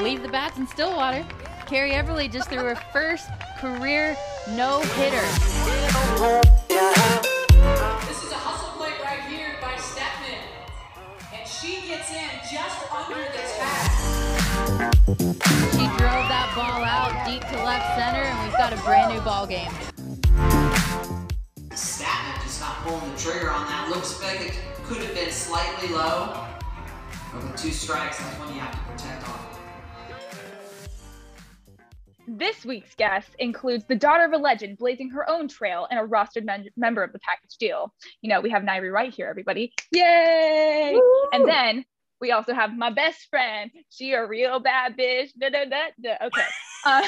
Leave the bats in Stillwater. Carrie Eberle just threw her first career no hitter. This is a hustle play right here by Stepman. And she gets in just under this hat. She drove that ball out deep to left center, and we've got a brand new ball game. Statman just not pulling the trigger on that. Looks like it could have been slightly low. But with two strikes, that's when you have to protect on. This week's guest includes the daughter of a legend blazing her own trail and a rostered men- member of the package deal. You know, we have Nairi Wright here, everybody. Yay! And then we also have my best friend. She a real bad bitch. Da, da, da, da. Okay. Uh,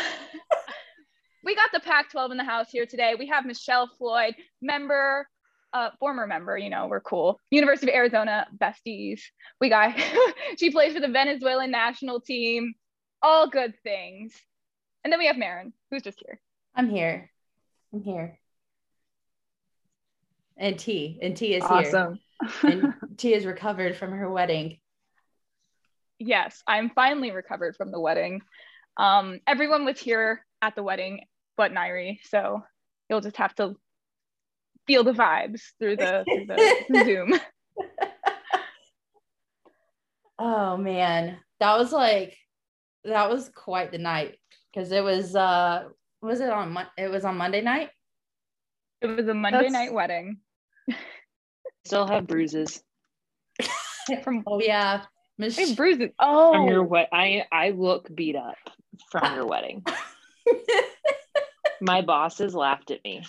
we got the Pac 12 in the house here today. We have Michelle Floyd, member, uh, former member, you know, we're cool. University of Arizona besties. We got, she plays for the Venezuelan national team. All good things. And then we have Marin, who's just here. I'm here. I'm here. And T. And T is here. Awesome. And T is recovered from her wedding. yes, I'm finally recovered from the wedding. Um, everyone was here at the wedding but Nairi, so you'll just have to feel the vibes through the, through the Zoom. Oh man. That was like that was quite the night because it was uh was it on Mon- it was on Monday night? It was a Monday That's- night wedding. Still have bruises From Oh yeah. Mich- hey, bruises. from your Oh, wed. I I look beat up from your wedding. My bosses laughed at me.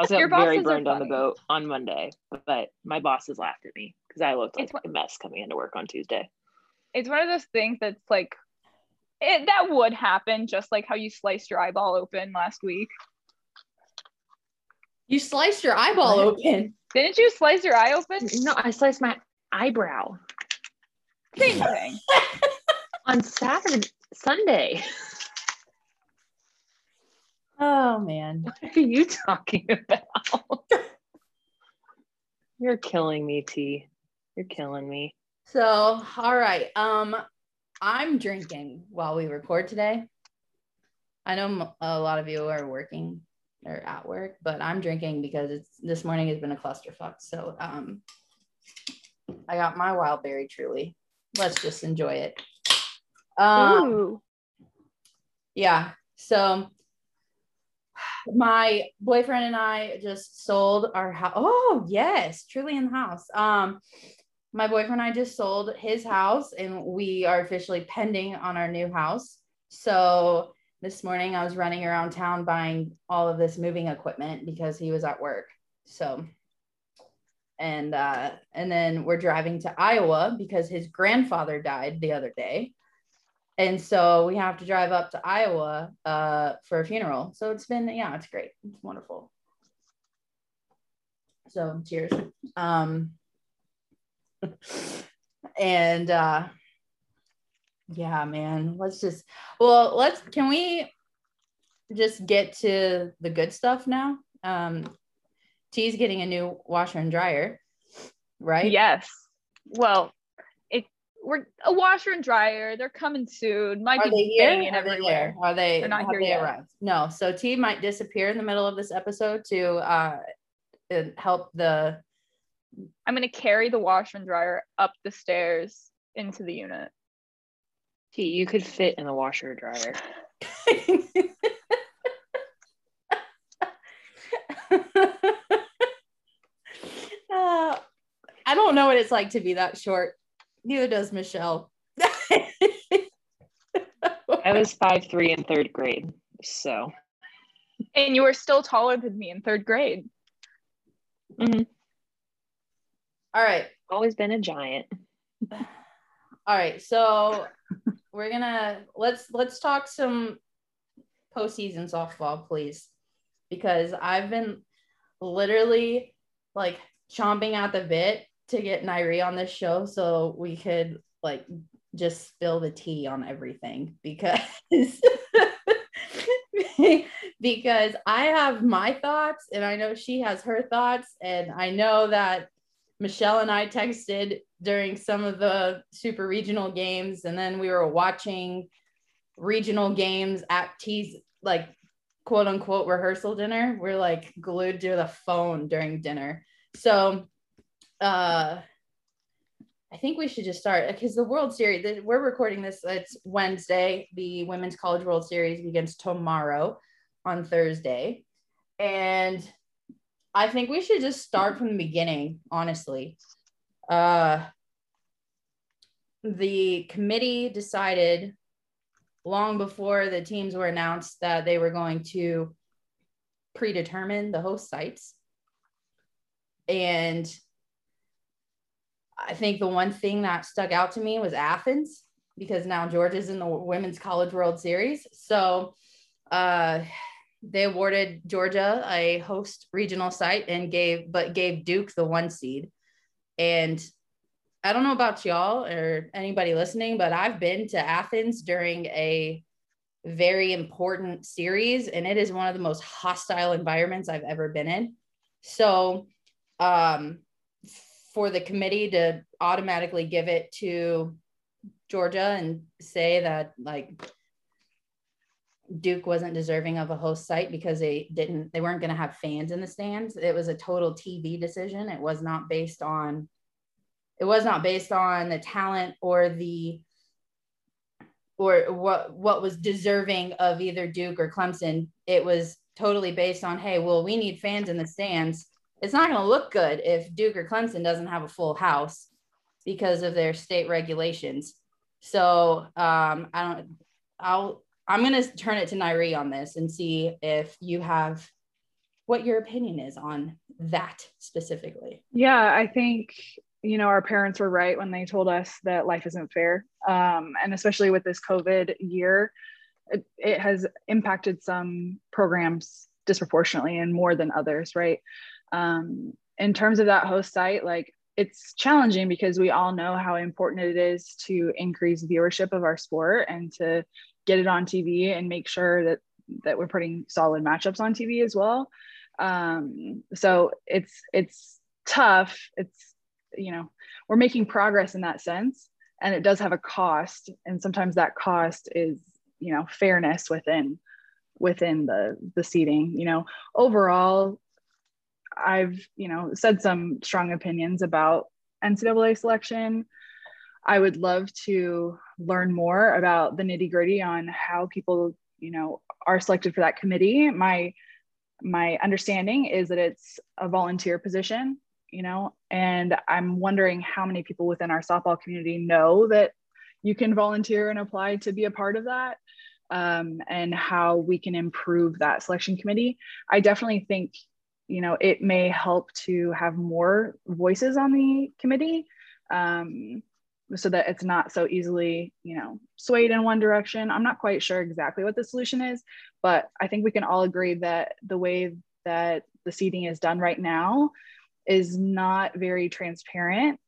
I was very burned on the boat on Monday, but my bosses laughed at me because I looked like It's a mess coming into work on Tuesday. it's one of those things that's like, it, that would happen, just like how you sliced your eyeball open last week. you sliced your eyeball What? open. Didn't you slice your eye open? No, I sliced my eyebrow Same thing. on Saturday, Sunday. Oh man. What are you talking about? You're killing me, T. You're killing me. So, all right. Um, I'm drinking while we record today. I know a lot of you are working or at work, but I'm drinking because it's this morning has been a clusterfuck. So, um, I got my wild berry truly. Let's just enjoy it. Um, Ooh. yeah. So my boyfriend and I just sold our house. Oh, yes, truly in the house. Um, my boyfriend and I just sold his house and we are officially pending on our new house. So this morning I was running around town buying all of this moving equipment because he was at work. So and uh and then we're driving to Iowa because his grandfather died the other day and so we have to drive up to Iowa uh, for a funeral. So it's been, yeah, it's great. It's wonderful. So cheers. Um, and uh, yeah, man, let's just, well, let's, can we just get to the good stuff now? Um, T's getting a new washer and dryer, right? Yes. Well, we're a washer and dryer. They're coming soon. Might Are be they here? banging Are they everywhere. there? Are they? They're not have here they yet. arrived? No. So T might disappear in the middle of this episode to uh, uh, help the. I'm gonna carry the washer and dryer up the stairs into the unit. T, you could fit in the washer or dryer. Uh, I don't know what it's like to be that short. Neither does Michelle. I was five three in third grade, so And you were still taller than me in third grade. Mm-hmm. All right. always been a giant. All right. So we're gonna let's let's talk some postseason softball, please, because I've been literally like chomping at the bit to get Nairi on this show so we could like just spill the tea on everything because because I have my thoughts and I know she has her thoughts and I know that Michelle and I texted during some of the super regional games, and then we were watching regional games at T's like quote unquote rehearsal dinner. We're like glued to the phone during dinner. So uh I think we should just start because the World Series, we're recording this, it's Wednesday. The Women's College World Series begins tomorrow on Thursday. And I think we should just start from the beginning, honestly. Uh, the committee decided long before the teams were announced that they were going to predetermine the host sites. And I think the one thing that stuck out to me was Athens because now Georgia's in the Women's College World Series. So uh, they awarded Georgia a host regional site and gave, but gave Duke the one seed. And I don't know about y'all or anybody listening, but I've been to Athens during a very important series, and it is one of the most hostile environments I've ever been in. So, um, for the committee to automatically give it to Georgia and say that like Duke wasn't deserving of a host site because they didn't they weren't going to have fans in the stands. It was a total TV decision. It was not based on it was not based on the talent or the or what what was deserving of either Duke or Clemson. It was totally based on hey, well, we need fans in the stands it's not going to look good if Duke or Clemson doesn't have a full house because of their state regulations. So um, I don't. I'll. I'm going to turn it to Nairi on this and see if you have what your opinion is on that specifically. Yeah, I think you know our parents were right when they told us that life isn't fair, um, and especially with this COVID year, it, it has impacted some programs disproportionately and more than others, right? Um, in terms of that host site like it's challenging because we all know how important it is to increase viewership of our sport and to get it on tv and make sure that that we're putting solid matchups on tv as well. Um, so it's it's tough. It's you know we're making progress in that sense and it does have a cost and sometimes that cost is you know fairness within within the the seating you know. Overall I've, you know, said some strong opinions about NCAA selection. I would love to learn more about the nitty gritty on how people, you know, are selected for that committee. My my understanding is that it's a volunteer position, you know, and I'm wondering how many people within our softball community know that you can volunteer and apply to be a part of that. Um, and how we can improve that selection committee. I definitely think you know, it may help to have more voices on the committee um, so that it's not so easily, you know, swayed in one direction. I'm not quite sure exactly what the solution is, but I think we can all agree that the way that the seating is done right now is not very transparent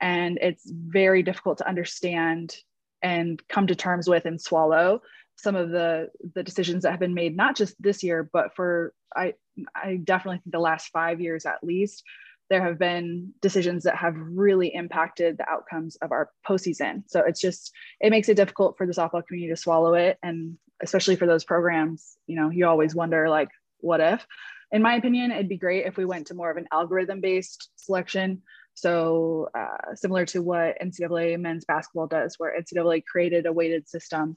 and it's very difficult to understand and come to terms with and swallow some of the the decisions that have been made not just this year but for i i definitely think the last five years at least there have been decisions that have really impacted the outcomes of our postseason. So it's just it makes it difficult for the softball community to swallow it. And especially for those programs you know you always wonder like what if? In my opinion it'd be great if we went to more of an algorithm based selection. So uh, similar to what ncaa men's basketball does where ncaa created a weighted system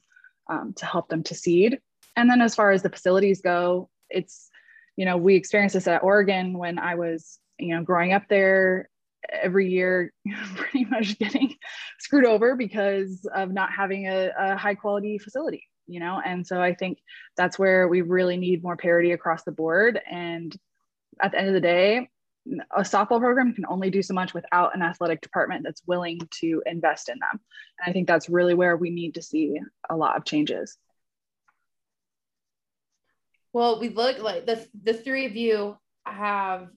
um, to help them to seed. And then as far as the facilities go, it's, you know, we experienced this at Oregon when I was, you know, growing up there every year, pretty much getting screwed over because of not having a, a high quality facility, you know? And so I think that's where we really need more parity across the board. And at the end of the day, a softball program can only do so much without an athletic department that's willing to invest in them. And I think that's really where we need to see a lot of changes. Well, we look like the the three of you have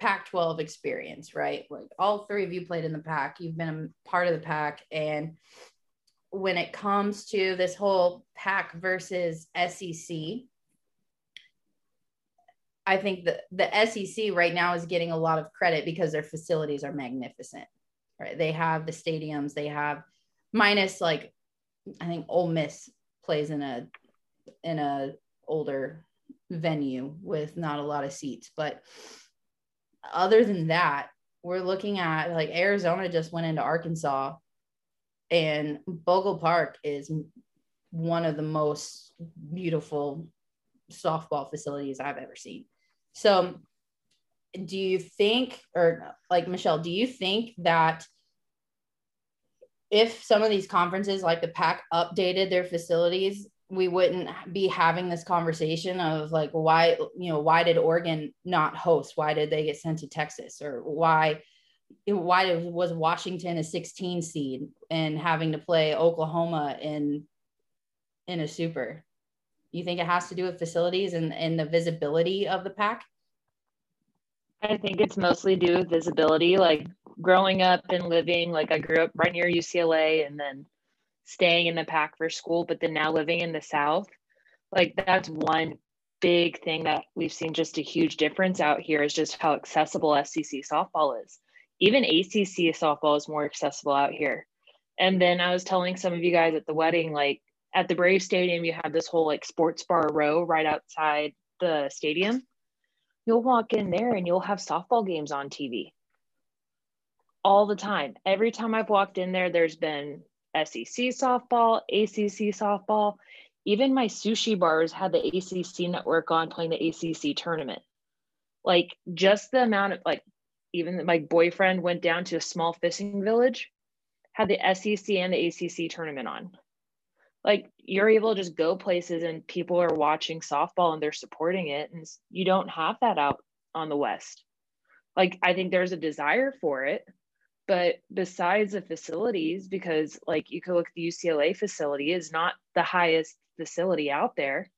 Pac 12 experience, right? Like all three of you played in the pack. You've been a part of the pack. And when it comes to this whole pack versus SEC, I think the the SEC right now is getting a lot of credit because their facilities are magnificent. Right? They have the stadiums, they have minus like I think Ole Miss plays in a in a older venue with not a lot of seats, but other than that, we're looking at like Arizona just went into Arkansas and Bogle Park is one of the most beautiful softball facilities I've ever seen. So, do you think, or like Michelle, do you think that if some of these conferences like the PAC updated their facilities, we wouldn't be having this conversation of like why you know why did Oregon not host? Why did they get sent to Texas? Or why why was Washington a 16 seed and having to play Oklahoma in in a super? You think it has to do with facilities and, and the visibility of the pack? I think it's mostly due with visibility. Like growing up and living, like I grew up right near UCLA and then staying in the pack for school, but then now living in the South. Like that's one big thing that we've seen just a huge difference out here is just how accessible SEC softball is. Even ACC softball is more accessible out here. And then I was telling some of you guys at the wedding, like at the Brave Stadium, you have this whole like sports bar row right outside the stadium. You'll walk in there and you'll have softball games on TV all the time. Every time I've walked in there, there's been SEC softball, ACC softball. Even my sushi bars had the ACC network on playing the ACC tournament. Like just the amount of like, even my boyfriend went down to a small fishing village, had the SEC and the ACC tournament on like you're able to just go places and people are watching softball and they're supporting it and you don't have that out on the west. Like i think there's a desire for it but besides the facilities because like you could look at the ucla facility is not the highest facility out there.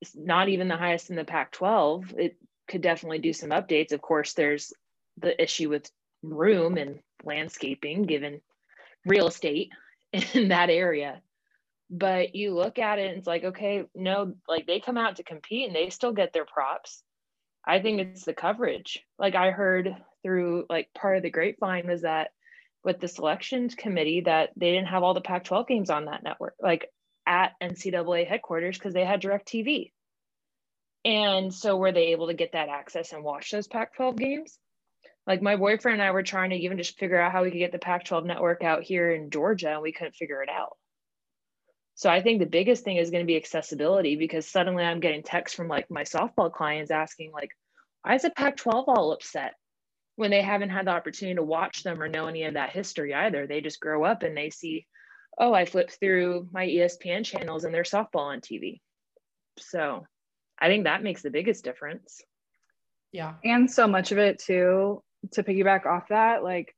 It's not even the highest in the pac 12 it could definitely do some updates. Of course there's the issue with room and landscaping given real estate in that area but you look at it and it's like okay no like they come out to compete and they still get their props. I think it's the coverage. Like i heard through like part of the grapevine was that with the selections committee that they didn't have all the pac 12 games on that network like at ncaa headquarters because they had direct tv and so were they able to get that access and watch those pac 12 games? Like my boyfriend and i were trying to even just figure out how we could get the pac 12 network out here in georgia and we couldn't figure it out so I think the biggest thing is going to be accessibility because suddenly I'm getting texts from like my softball clients asking like, why is the Pac-12 all upset when they haven't had the opportunity to watch them or know any of that history either? They just grow up and they see, oh, I flip through my ESPN channels and there's softball on TV. So I think that makes the biggest difference. Yeah. And so much of it too, to piggyback off that, like,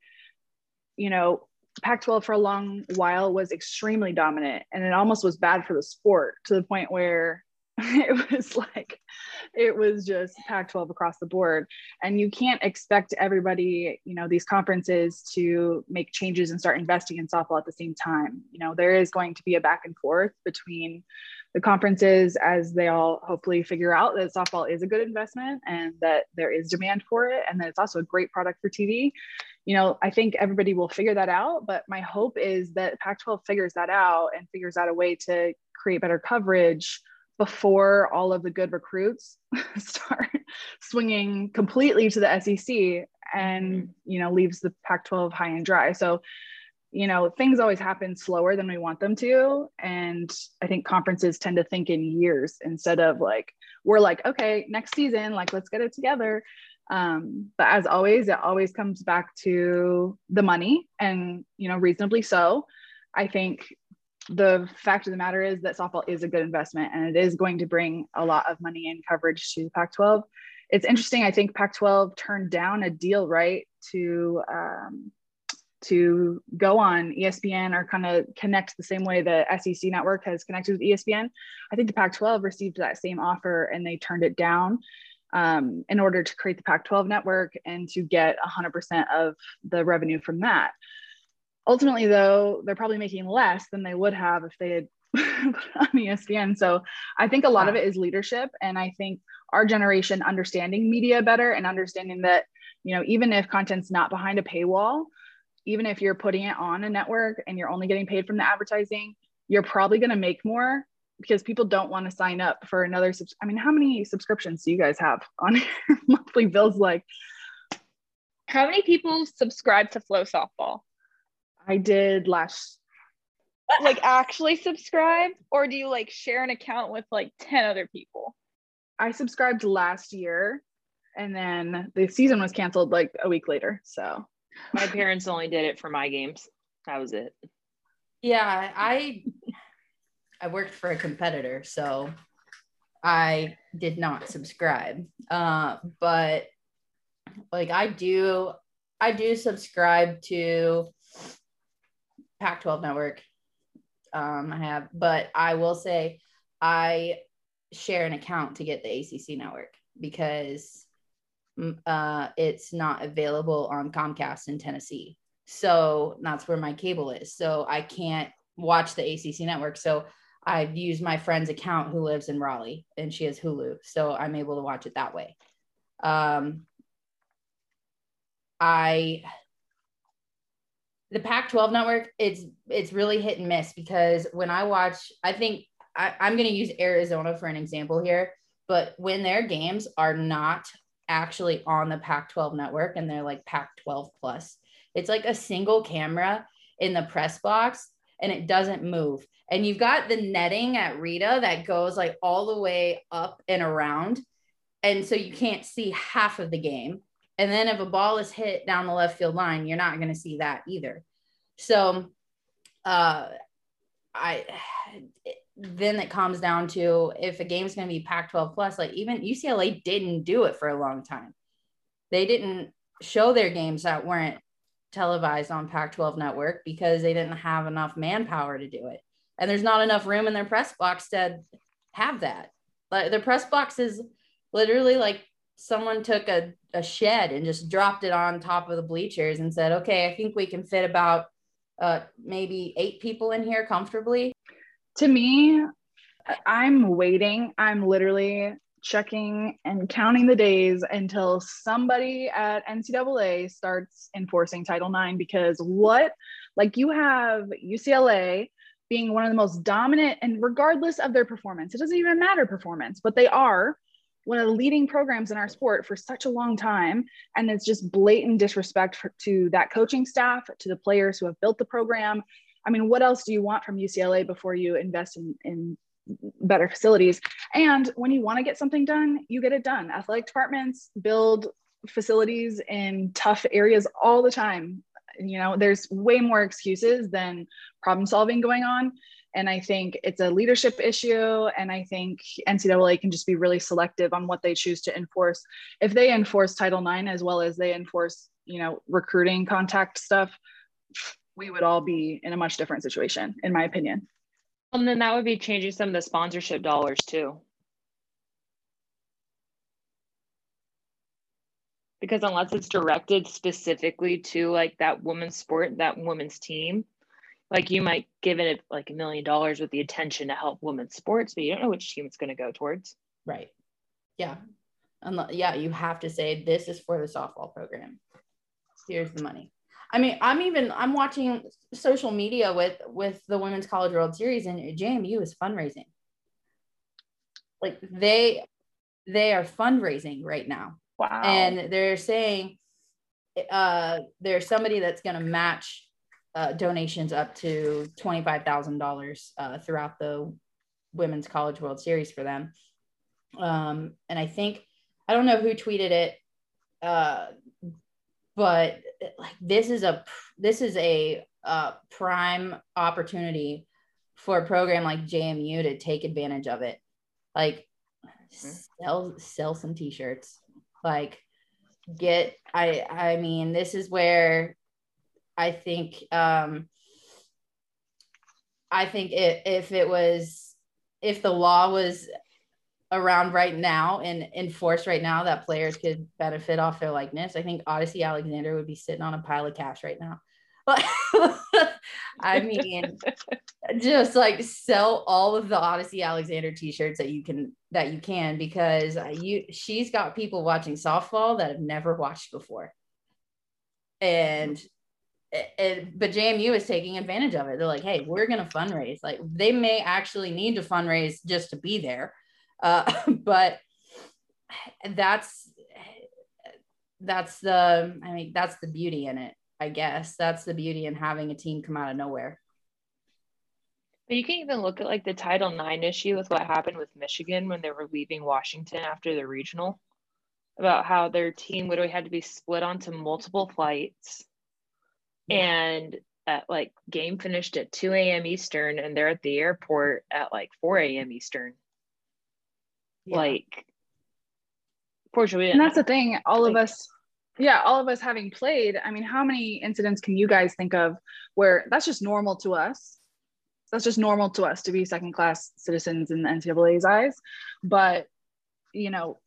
you know, Pac 12 for a long while was extremely dominant and it almost was bad for the sport to the point where it was like, it was just Pac 12 across the board. And you can't expect everybody, you know, these conferences to make changes and start investing in softball at the same time. You know, there is going to be a back and forth between the conferences as they all hopefully figure out that softball is a good investment and that there is demand for it and that it's also a great product for TV you know, I think everybody will figure that out. But my hope is that Pac 12 figures that out and figures out a way to create better coverage before all of the good recruits start swinging completely to the SEC and, mm-hmm. you know, leaves the Pac 12 high and dry. So, you know, things always happen slower than we want them to. And I think conferences tend to think in years instead of like, we're like, okay, next season, like, let's get it together. Um, but as always, it always comes back to the money and, you know, reasonably so. I think the fact of the matter is that softball is a good investment and it is going to bring a lot of money and coverage to Pac 12. It's interesting. I think Pac 12 turned down a deal, right, to, um, to go on ESPN or kind of connect the same way the SEC network has connected with ESPN. I think the Pac 12 received that same offer and they turned it down um, in order to create the Pac 12 network and to get 100% of the revenue from that. Ultimately, though, they're probably making less than they would have if they had put on ESPN. So I think a lot of it is leadership. And I think our generation understanding media better and understanding that you know even if content's not behind a paywall even if you're putting it on a network and you're only getting paid from the advertising you're probably going to make more because people don't want to sign up for another subs- i mean how many subscriptions do you guys have on your monthly bills like how many people subscribe to flow softball i did last like actually subscribe or do you like share an account with like 10 other people i subscribed last year and then the season was canceled like a week later so My parents only did it for my games. That was it. Yeah, I I worked for a competitor, so I did not subscribe. Uh, but like I do, I do subscribe to Pac-12 Network. Um, I have, but I will say I share an account to get the ACC Network because mm, uh, it's not available on Comcast in Tennessee. So that's where my cable is. So I can't watch the ACC network. So I've used my friend's account who lives in Raleigh and she has Hulu. So I'm able to watch it that way. Um, I the Pac-12 network, it's it's really hit and miss because when I watch, I think I, I'm gonna use Arizona for an example here, but when their games are not actually on the Pac-12 network and they're like Pac-12 plus, it's like a single camera in the press box and it doesn't move. And you've got the netting at Rita that goes like all the way up and around. And so you can't see half of the game. And then if a ball is hit down the left field line, you're not going to see that either. So uh I then it comes down to if a game's going to be Pac 12 plus, like even UCLA didn't do it for a long time. They didn't show their games that weren't televised on Pac 12 network because they didn't have enough manpower to do it. And there's not enough room in their press box to have that. Like their press box is literally like someone took a, a shed and just dropped it on top of the bleachers and said, okay, I think we can fit about uh, maybe eight people in here comfortably to me, I'm waiting. I'm literally checking and counting the days until somebody at NCAA starts enforcing Title IX because what, like, you have UCLA being one of the most dominant, and regardless of their performance, it doesn't even matter performance, but they are one of the leading programs in our sport for such a long time. And it's just blatant disrespect for, to that coaching staff, to the players who have built the program, I mean, what else do you want from UCLA before you invest in, in better facilities? And when you want to get something done, you get it done. Athletic departments build facilities in tough areas all the time. You know, there's way more excuses than problem solving going on. And I think it's a leadership issue. And I think NCAA can just be really selective on what they choose to enforce. If they enforce Title IX as well as they enforce, you know, recruiting contact stuff, we would all be in a much different situation, in my opinion. And then that would be changing some of the sponsorship dollars too. Because unless it's directed specifically to like that woman's sport, that woman's team, like you might give it like a million dollars with the intention to help women's sports, but you don't know which team it's going to go towards. Right. Yeah. And yeah, you have to say this is for the softball program. Here's the money. I mean, I'm even I'm watching social media with with the Women's College World Series and JMU is fundraising. Like they they are fundraising right now. Wow. And they're saying uh there's somebody that's going to match uh, donations up to $25,000 uh, throughout the Women's College World Series for them. Um, and I think, I don't know who tweeted it, uh, but like this is a this is a uh, prime opportunity for a program like JMU to take advantage of it. Like sell sell some t-shirts. Like get I I mean this is where I think um I think it, if it was if the law was around right now and enforced right now that players could benefit off their likeness, I think Odicci Alexander would be sitting on a pile of cash right now. But I mean, just like sell all of the Odicci Alexander t-shirts that you can that you can because you she's got people watching softball that have never watched before. And it, but JMU is taking advantage of it. They're like, hey, we're to fundraise. Like they may actually need to fundraise just to be there. Uh, but that's that's the I mean that's the beauty in it. I guess that's the beauty in having a team come out of nowhere. But you can even look at like the Title IX issue with what happened with Michigan when they were leaving Washington after the regional, about how their team literally had to be split onto multiple flights. And at like game finished at 2 a.m. Eastern and they're at the airport at like 4 a.m. Eastern. Yeah. Like, fortunately, And that's the thing. All of us, yeah, all of us having played. I mean, how many incidents can you guys think of where that's just normal to us? That's just normal to us to be second class citizens in the NCAA's eyes. But, you know,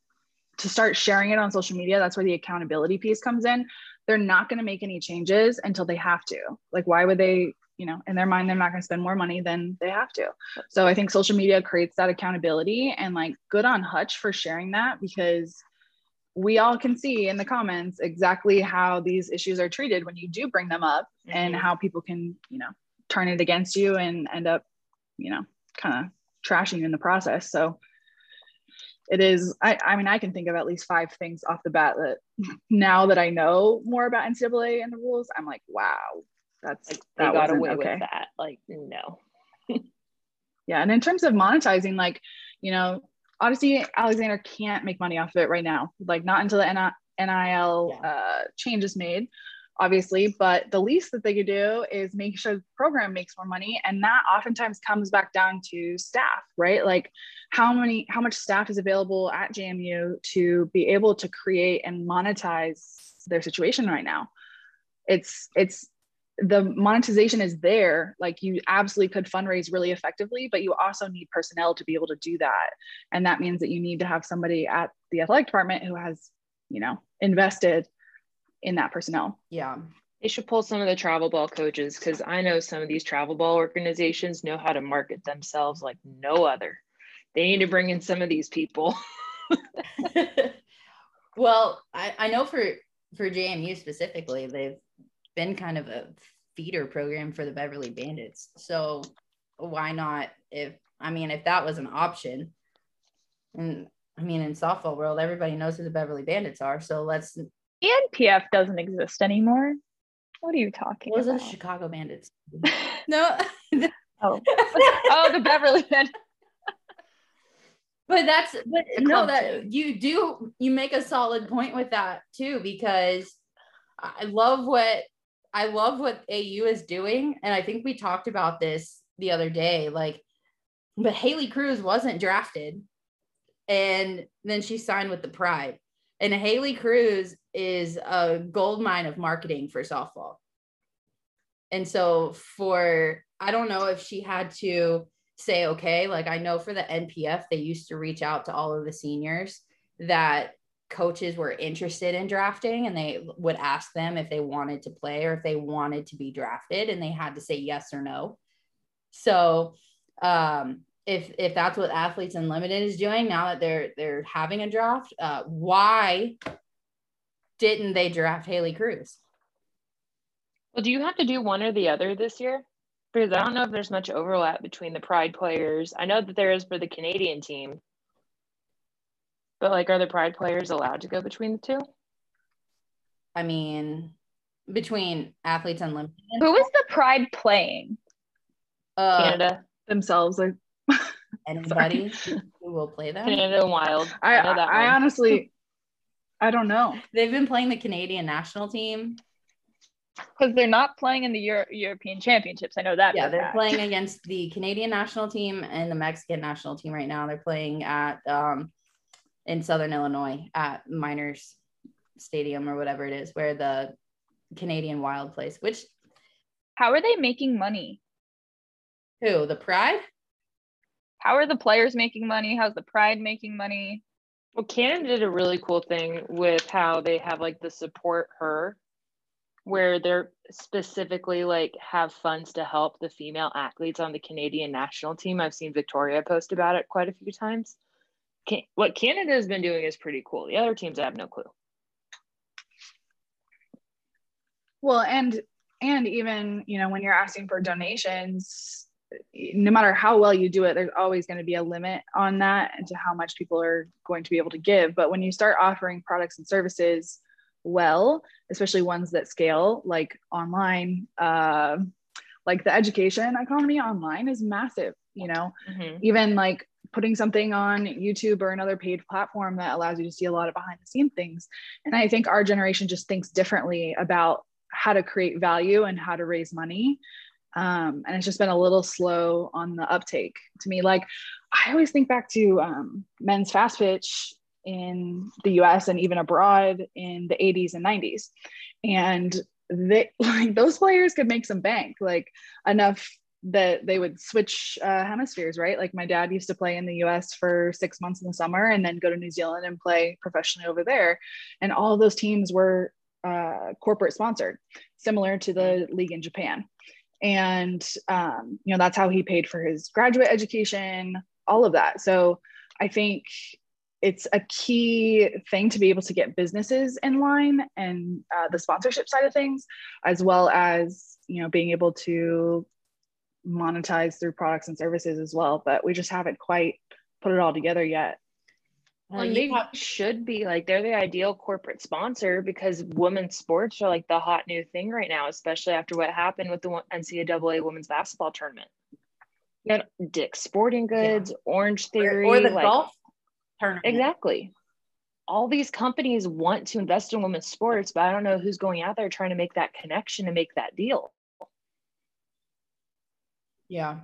to start sharing it on social media, that's where the accountability piece comes in. They're not going to make any changes until they have to. Like, why would they? You know, in their mind, they're not going to spend more money than they have to. So I think social media creates that accountability and like good on Hutch for sharing that because we all can see in the comments exactly how these issues are treated when you do bring them up and Mhm. how people can, you know, turn it against you and end up, you know, kind of trashing you in the process. So it is, I, I mean, I can think of at least five things off the bat that now that I know more about NCAA and the rules, I'm like, wow, that's, like, they that got away okay with that. Like, no. yeah and in terms of monetizing like you know obviously alexander can't make money off of it right now like not until the nil Yeah. uh, change is made obviously but the least that they could do is make sure the program makes more money and that oftentimes comes back down to staff right like how many how much staff is available at jmu to be able to create and monetize their situation right now it's it's the monetization is there like you absolutely could fundraise really effectively but you also need personnel to be able to do that and that means that you need to have somebody at the athletic department who has you know invested in that personnel Yeah. They should pull some of the travel ball coaches because I know some of these travel ball organizations know how to market themselves like no other. They need to bring in some of these people. well, I, I know for for JMU specifically, they've been kind of a feeder program for the Beverly Bandits. So why not if I mean if that was an option? And I mean in softball world, everybody knows who the Beverly Bandits are. So let's NPF doesn't exist anymore what are you talking was it about Chicago Bandits? no. oh. oh the beverly Band- but that's but no that you do you make a solid point with that too because i love what i love what au is doing and i think we talked about this the other day like but haley cruse wasn't drafted and then she signed with the pride and haley cruse is a gold mine of marketing for softball. And so for i don't know if she had to say okay like i know for the npf they used to reach out to all of the seniors that coaches were interested in drafting and they would ask them if they wanted to play or if they wanted to be drafted and they had to say yes or no so um if if that's what athletes unlimited is doing now that they're they're having a draft uh why didn't they draft haley cruse Well, do you have to do one or the other this year? Because I don't know if there's much overlap between the Pride players. I know that there is for the Canadian team. But like are the Pride players allowed to go between the two? i mean between athletes unlimited who is the pride playing uh Canada. themselves like anybody who will play them Canada and Wild. i know that I, honestly i don't know they've been playing the canadian national team because they're not playing in the Euro- European Championships. I know that. yeah they're fact. playing against the canadian national team and the mexican national team right now they're playing at um in southern illinois at miners stadium or whatever it is where the canadian wild plays which How are they making money? who the pride How are the players making money? How's the Pride making money? Well, Canada did a really cool thing with how they have like the support her, where they're specifically like have funds to help the female athletes on the Canadian national team. I've seen Victoria post about it quite a few times. Can, what Canada has been doing is pretty cool. The other teams, I have no clue. Well, and and even you know when you're asking for donations, no matter how well you do it, there's always going to be a limit on that and to how much people are going to be able to give. But when you start offering products and services well, especially ones that scale, like online, uh, like the education economy online is massive. You know, Mhm. even like putting something on YouTube or another paid platform that allows you to see a lot of behind the scene things. And I think our generation just thinks differently about how to create value and how to raise money. Um, and it's just been a little slow on the uptake to me. Like I always think back to um, men's fast pitch in the US and even abroad in the 80s and 90s. And they like those players could make some bank, like enough that they would switch uh, hemispheres, right? Like my dad used to play in the US for six months in the summer and then go to New Zealand and play professionally over there. And all of those teams were uh, corporate sponsored, similar to the league in Japan. And, um, you know, that's how he paid for his graduate education, all of that. So I think it's a key thing to be able to get businesses in line and uh, the sponsorship side of things, as well as, you know, being able to monetize through products and services as well. But we just haven't quite put it all together yet. Well, they have- should be like they're the ideal corporate sponsor because women's sports are like the hot new thing right now, especially after what happened with the NCAA women's basketball tournament. You got Dick's Sporting Goods, Orange or, Theory, or the like, golf tournament. Exactly. All these companies want to invest in women's sports, but I don't know who's going out there trying to make that connection and make that deal. Yeah.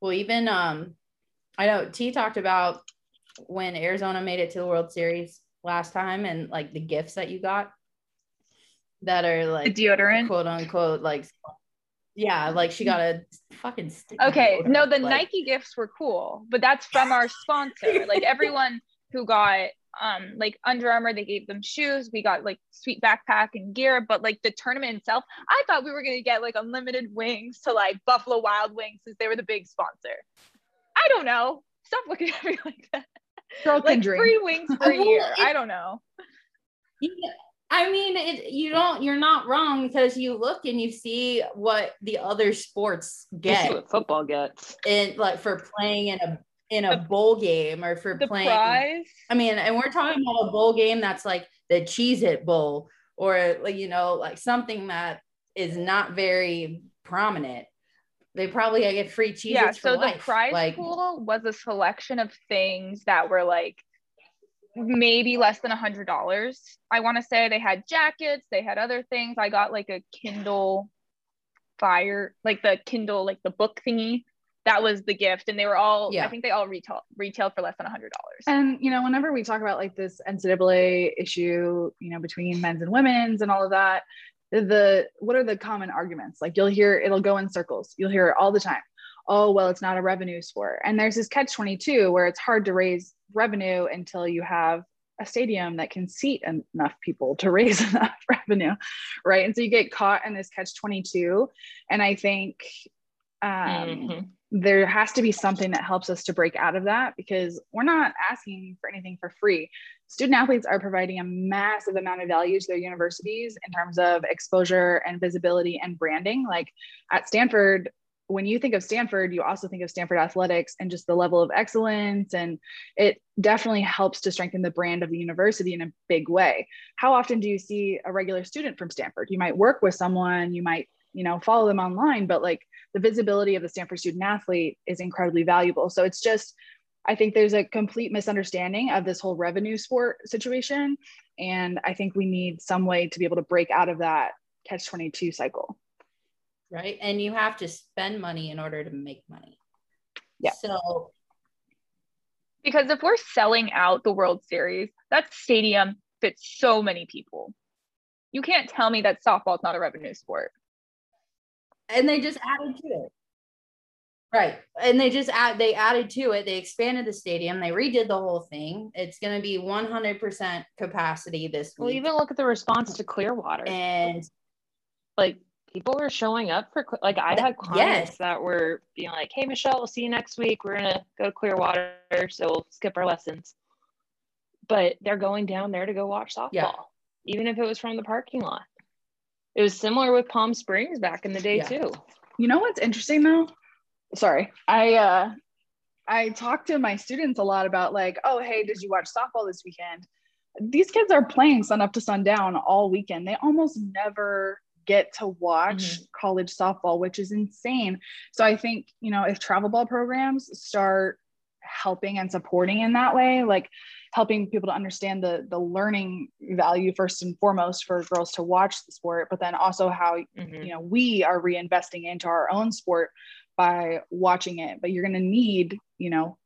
Well, even um, I know T talked about when Arizona made it to the World Series last time and like the gifts that you got that are The like deodorant. quote unquote like yeah, like she got a fucking stick Okay, no, the like, Nike gifts were cool, but that's from our sponsor. like everyone who got um like Under Armour, they gave them shoes. We got like sweet backpack and gear, but like the tournament itself, I thought we were gonna get like unlimited wings to like Buffalo Wild Wings since they were the big sponsor. I don't know. Stop looking at me like that. Girl can like dream. free wings for a Well, year. it- I don't know. Yeah, I mean, it, you don't. You're not wrong because you look and you see what the other sports get what football gets. in like for playing in a in a The- bowl game or for The playing. prize. I mean, and we're talking about a bowl game that's like the Cheez It Bowl or you know like something that is not very prominent. They probably get free cheese. yeah so the life. prize like, pool was a selection of things that were like maybe less than a hundred dollars i want to say they had jackets they had other things i got like a kindle fire like the kindle like the book thingy that was the gift and they were all Yeah. i think they all retail retailed for less than a hundred dollars And you know, whenever we talk about like this NCAA issue, you know, between men's and women's and all of that, the what are the common arguments? Like you'll hear it'll go in circles. You'll hear it all the time. Oh, well, it's not a revenue sport. And there's this catch 22 where it's hard to raise revenue until you have a stadium that can seat enough people to raise enough revenue. Right. And so you get caught in this catch 22. And I think um, Mhm. There has to be something that helps us to break out of that because we're not asking for anything for free. Student athletes are providing a massive amount of value to their universities in terms of exposure and visibility and branding. Like at Stanford, when you think of Stanford, you also think of Stanford athletics and just the level of excellence. And it definitely helps to strengthen the brand of the university in a big way. How often do you see a regular student from Stanford? You might work with someone, you might, you know, follow them online, but like the visibility of the Stanford student athlete is incredibly valuable. So it's just, I think there's a complete misunderstanding of this whole revenue sport situation. And I think we need some way to be able to break out of that catch 22 cycle. right? And you have to spend money in order to make money. Yeah. So because if we're selling out the world series that stadium fits so many people you can't tell me that softball's not a revenue sport and they just added to it. Right. And they just add they added to it. They expanded the stadium. They redid the whole thing. It's going to be 100% capacity this Well, week. even look at the response to Clearwater. and like people were showing up for like I had clients yes. that were being like, "Hey, Michelle, we'll see you next week. We're gonna go to Clearwater, so we'll skip our lessons." But they're going down there to go watch softball, Yeah. even if it was from the parking lot. It was similar with Palm Springs back in the day Yeah. too. You know what's interesting though? Sorry. I uh I talk to my students a lot about like, oh hey, did you watch softball this weekend? These kids are playing sun up to sundown all weekend. They almost never get to watch college softball, which is insane. So I think, you know, if travel ball programs start helping and supporting in that way, like helping people to understand the the learning value first and foremost for girls to watch the sport, but then also how Mhm. you know we are reinvesting into our own sport by watching it. But you're going to need you know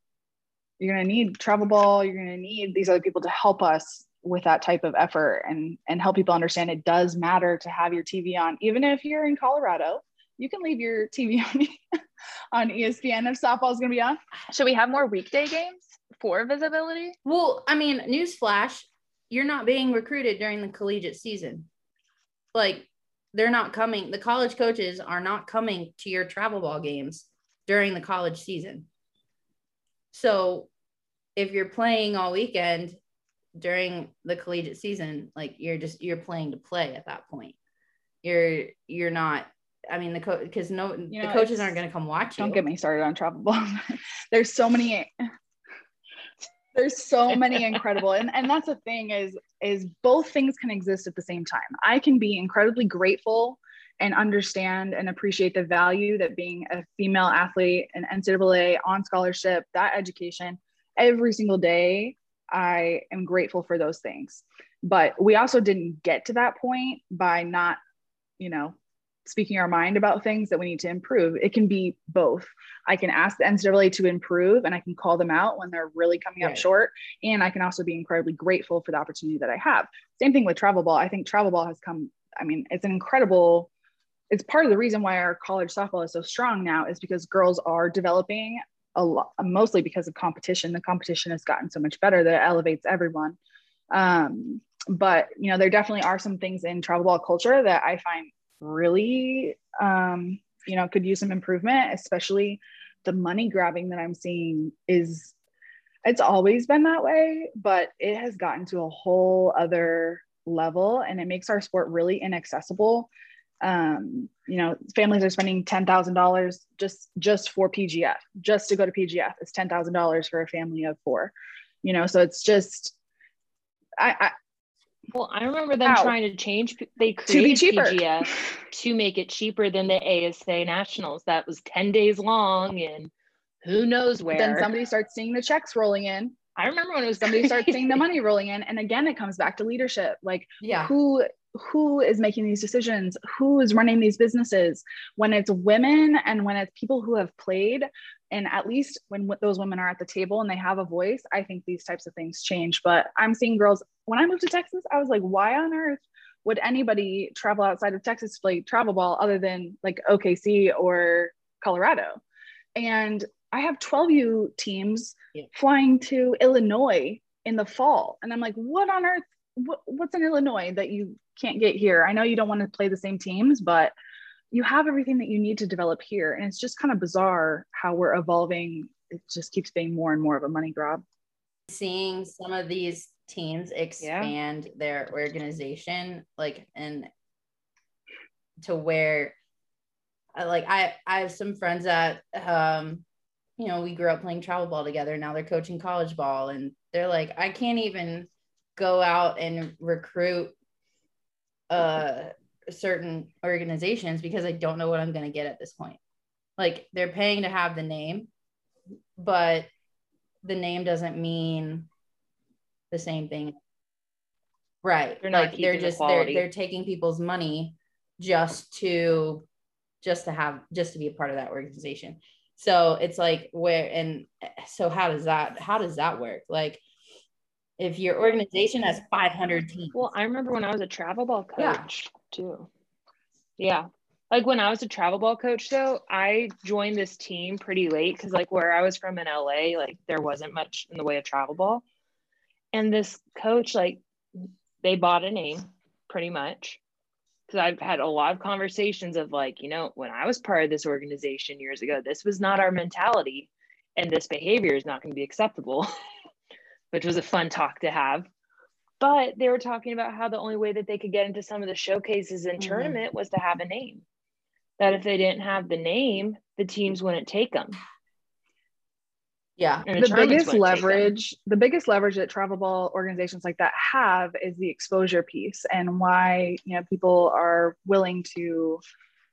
you're going to need travel ball you're going to need these other people to help us with that type of effort and and help people understand it does matter to have your tv on. Even if you're in colorado you can leave your tv on on espn if softball is going to be on. Should we have more weekday games for visibility? Well, I mean, newsflash, you're not being recruited during the collegiate season. Like, they're not coming, the college coaches are not coming to your travel ball games during the college season. So, if you're playing all weekend during the collegiate season, like you're just you're playing to play at that point. You're you're not. I mean, the coach because no, You the coaches aren't going to come watch don't get me started on travel ball there's so many there's so many incredible and, and that's the thing is is both things can exist at the same time. I can be incredibly grateful and understand and appreciate the value that being a female athlete and ncaa on scholarship that education every single day i am grateful for those things. But we also didn't get to that point by not you know speaking our mind about things that we need to improve. It can be both. I can ask the NCAA to improve and I can call them out when they're really coming up short. And I can also be incredibly grateful for the opportunity that I have. Same thing with travel ball. I think travel ball has come, I mean, it's an incredible, it's part of the reason why our college softball is so strong now is because girls are developing a lot, mostly because of competition. The competition has gotten so much better that it elevates everyone. Um, but you know, there definitely are some things in travel ball culture that I find really um, you know could use some improvement especially the money grabbing that i'm seeing is it's always been that way but it has gotten to a whole other level and it makes our sport really inaccessible. Um, you know families are spending $10000 just just for pgf just to go to pgf It's $10000 for a family of four you know so it's just I, I Well, I remember them Ow. trying to change. They to be created cheaper PGF to make it cheaper than the ASA Nationals. That was ten days long, and who knows where. then somebody starts seeing the checks rolling in I remember when it was somebody starts seeing the money rolling in and again it comes back to leadership like Yeah. who who is making these decisions who is running these businesses when it's women and when it's people who have played and at least when those women are at the table and they have a voice i think these types of things change. But i'm seeing girls when i moved to texas i was like why on earth would anybody travel outside of texas to play travel ball other than like okc or colorado? And i have 12u teams Yeah. flying to illinois in the fall. And i'm like what on earth what, what's in illinois that you can't get here? I know you don't want to play the same teams but you have everything that you need to develop here. And it's just kind of bizarre how we're evolving. It just keeps being more and more of a money grab. Seeing some of these teams expand their organization like and to where like I I have some friends that um you know we grew up playing travel ball together. Now they're coaching college ball and they're like I can't even go out and recruit uh certain organizations because I don't know what I'm going to get at this point. Like they're paying to have the name but the name doesn't mean the same thing. Right They're not like they're keeping the just they're they're taking people's money just to just to have just to be a part of that organization. So it's like where and so how does that how does that work? Like if your organization has 500 teams. Well, I remember when I was a travel ball Yeah. Too. Yeah. Like when I was a travel ball coach though, I joined this team pretty late because like where I was from in LA, like there wasn't much in the way of travel ball. And this coach, like they bought a name pretty much. because I've had a lot of conversations of like, you know, when I was part of this organization years ago, this was not our mentality and this behavior is not going to be acceptable, which was a fun talk to have. But they were talking about how the only way that they could get into some of the showcases and Mhm. tournament was to have a name. That if they didn't have the name, the teams wouldn't take them. Yeah. And the biggest wouldn't take them. leverage the biggest leverage that travel ball organizations like that have is the exposure piece and why you know people are willing to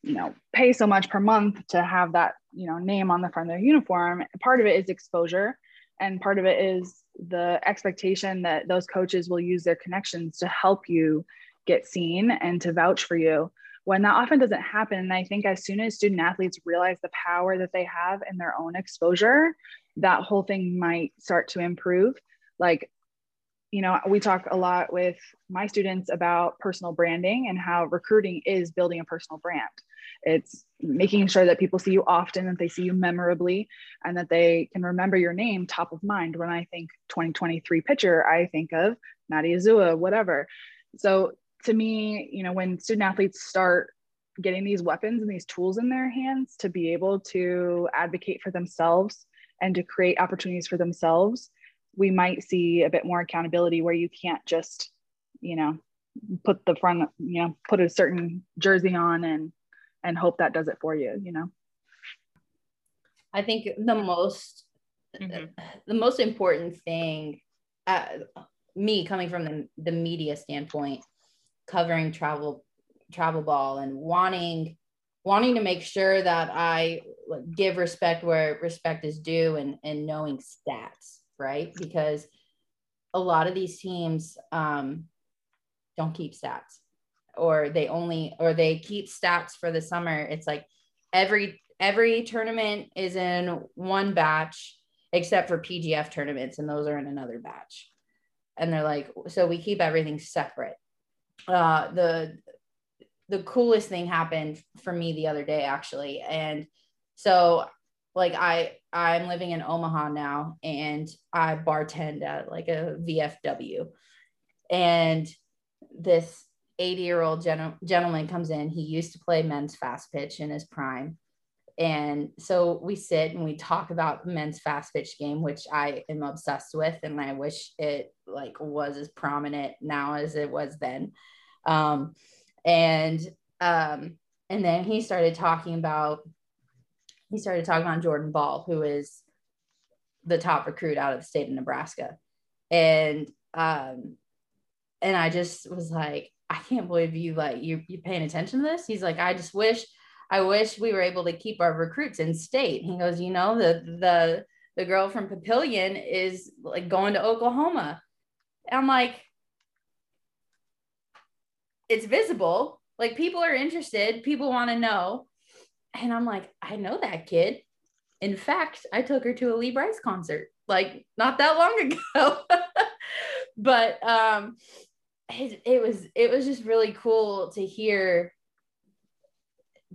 you know pay so much per month to have that you know name on the front of their uniform part of it is exposure and part of it is the expectation that those coaches will use their connections to help you get seen and to vouch for you when that often doesn't happen and i think as soon as student athletes realize the power that they have in their own exposure that whole thing might start to improve. Like, you know, we talk a lot with my students about personal branding and how recruiting is building a personal brand. It's making sure that people see you often, that they see you memorably, and that they can remember your name top of mind. When I think 2023 pitcher, I think of Maddie Azua, whatever. So to me, you know, when student athletes start getting these weapons and these tools in their hands to be able to advocate for themselves and to create opportunities for themselves, we might see a bit more accountability where you can't just, you know, put the front, you know, put a certain jersey on and and hope that does it for you, you know. I think the most Mhm. the most important thing uh, me coming from the, the media standpoint covering travel travel ball and wanting wanting to make sure that i give respect where respect is due and and knowing stats right because a lot of these teams um, don't keep stats or they only or they keep stats for the summer. It's like every every tournament is in one batch except for pgf tournaments and those are in another batch. And they're like so we keep everything separate. Uh the the coolest thing happened for me the other day actually. And so like i i'm living in omaha now and i bartend at like a vfw and this 80 year old gen- gentleman comes in he used to play men's fast pitch in his prime. And so we sit and we talk about men's fast pitch game which i am obsessed with and i wish it like was as prominent now as it was then. Um and um and then he started talking about he started talking about jordyn bahl who is the top recruit out of the state of nebraska. And um and i just was like i can't believe you like you you paying attention to this he's like i just wish I wish we were able to keep our recruits in state. He goes, you know, the the the girl from Papillion is like going to Oklahoma. I'm like, it's visible. Like people are interested, people want to know. And I'm like, I know that kid. In fact, I took her to a Lee Brice concert like not that long ago. but um it, it was it was just really cool to hear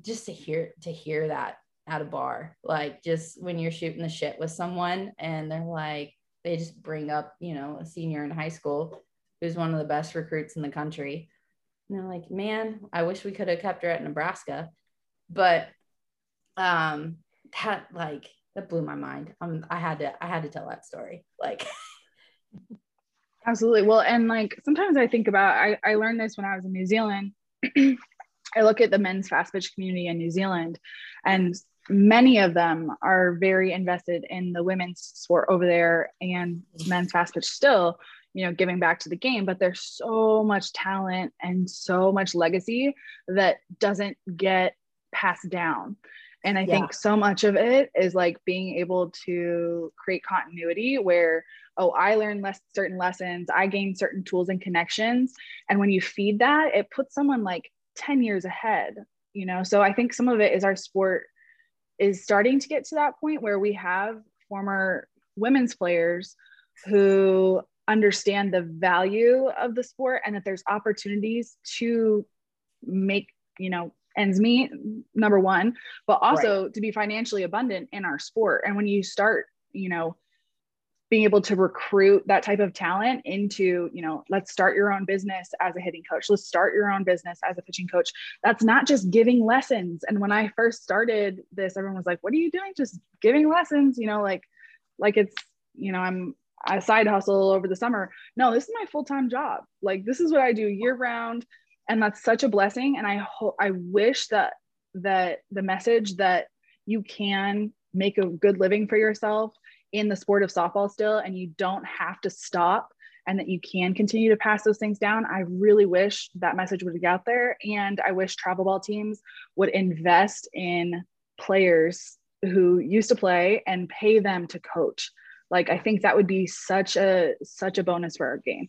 just to hear to hear that at a bar like just when you're shooting the shit with someone and they're like they just bring up you know a senior in high school who's one of the best recruits in the country. And they're like man i wish we could have kept her at nebraska. But um that like that blew my mind. Um i had to i had to tell that story like Absolutely. Well, and like sometimes I think about I, I learned this when I was in New Zealand. I look at the men's fast pitch community in New Zealand, and many of them are very invested in the women's sport over there and men's fast pitch still, you know, giving back to the game. But there's so much talent and so much legacy that doesn't get passed down. And I Yeah. think so much of it is like being able to create continuity where, oh, I learned less certain lessons, I gained certain tools and connections. And when you feed that, it puts someone like 10 years ahead, you know? So I think some of it is our sport is starting to get to that point where we have former women's players who understand the value of the sport and that there's opportunities to make, you know, ends meet, number one, but also to be financially abundant in our sport. And when you start, you know, being able to recruit that type of talent into, you know, let's start your own business as a hitting coach. Let's start your own business as a pitching coach. That's not just giving lessons. And when I first started this, everyone was like, what are you doing? Just giving lessons, you know, like, like it's, you know, I'm a side hustle over the summer. No, this is my full-time job. Like this is what I do year round. And that's such a blessing. And I hope, I wish that, that the message that you can make a good living for yourself in the sport of softball still and you don't have to stop and that you can continue to pass those things down. I really wish that message would get out there. And I wish travel ball teams would invest in players who used to play and pay them to coach. Like I think that would be such a such a bonus for our game.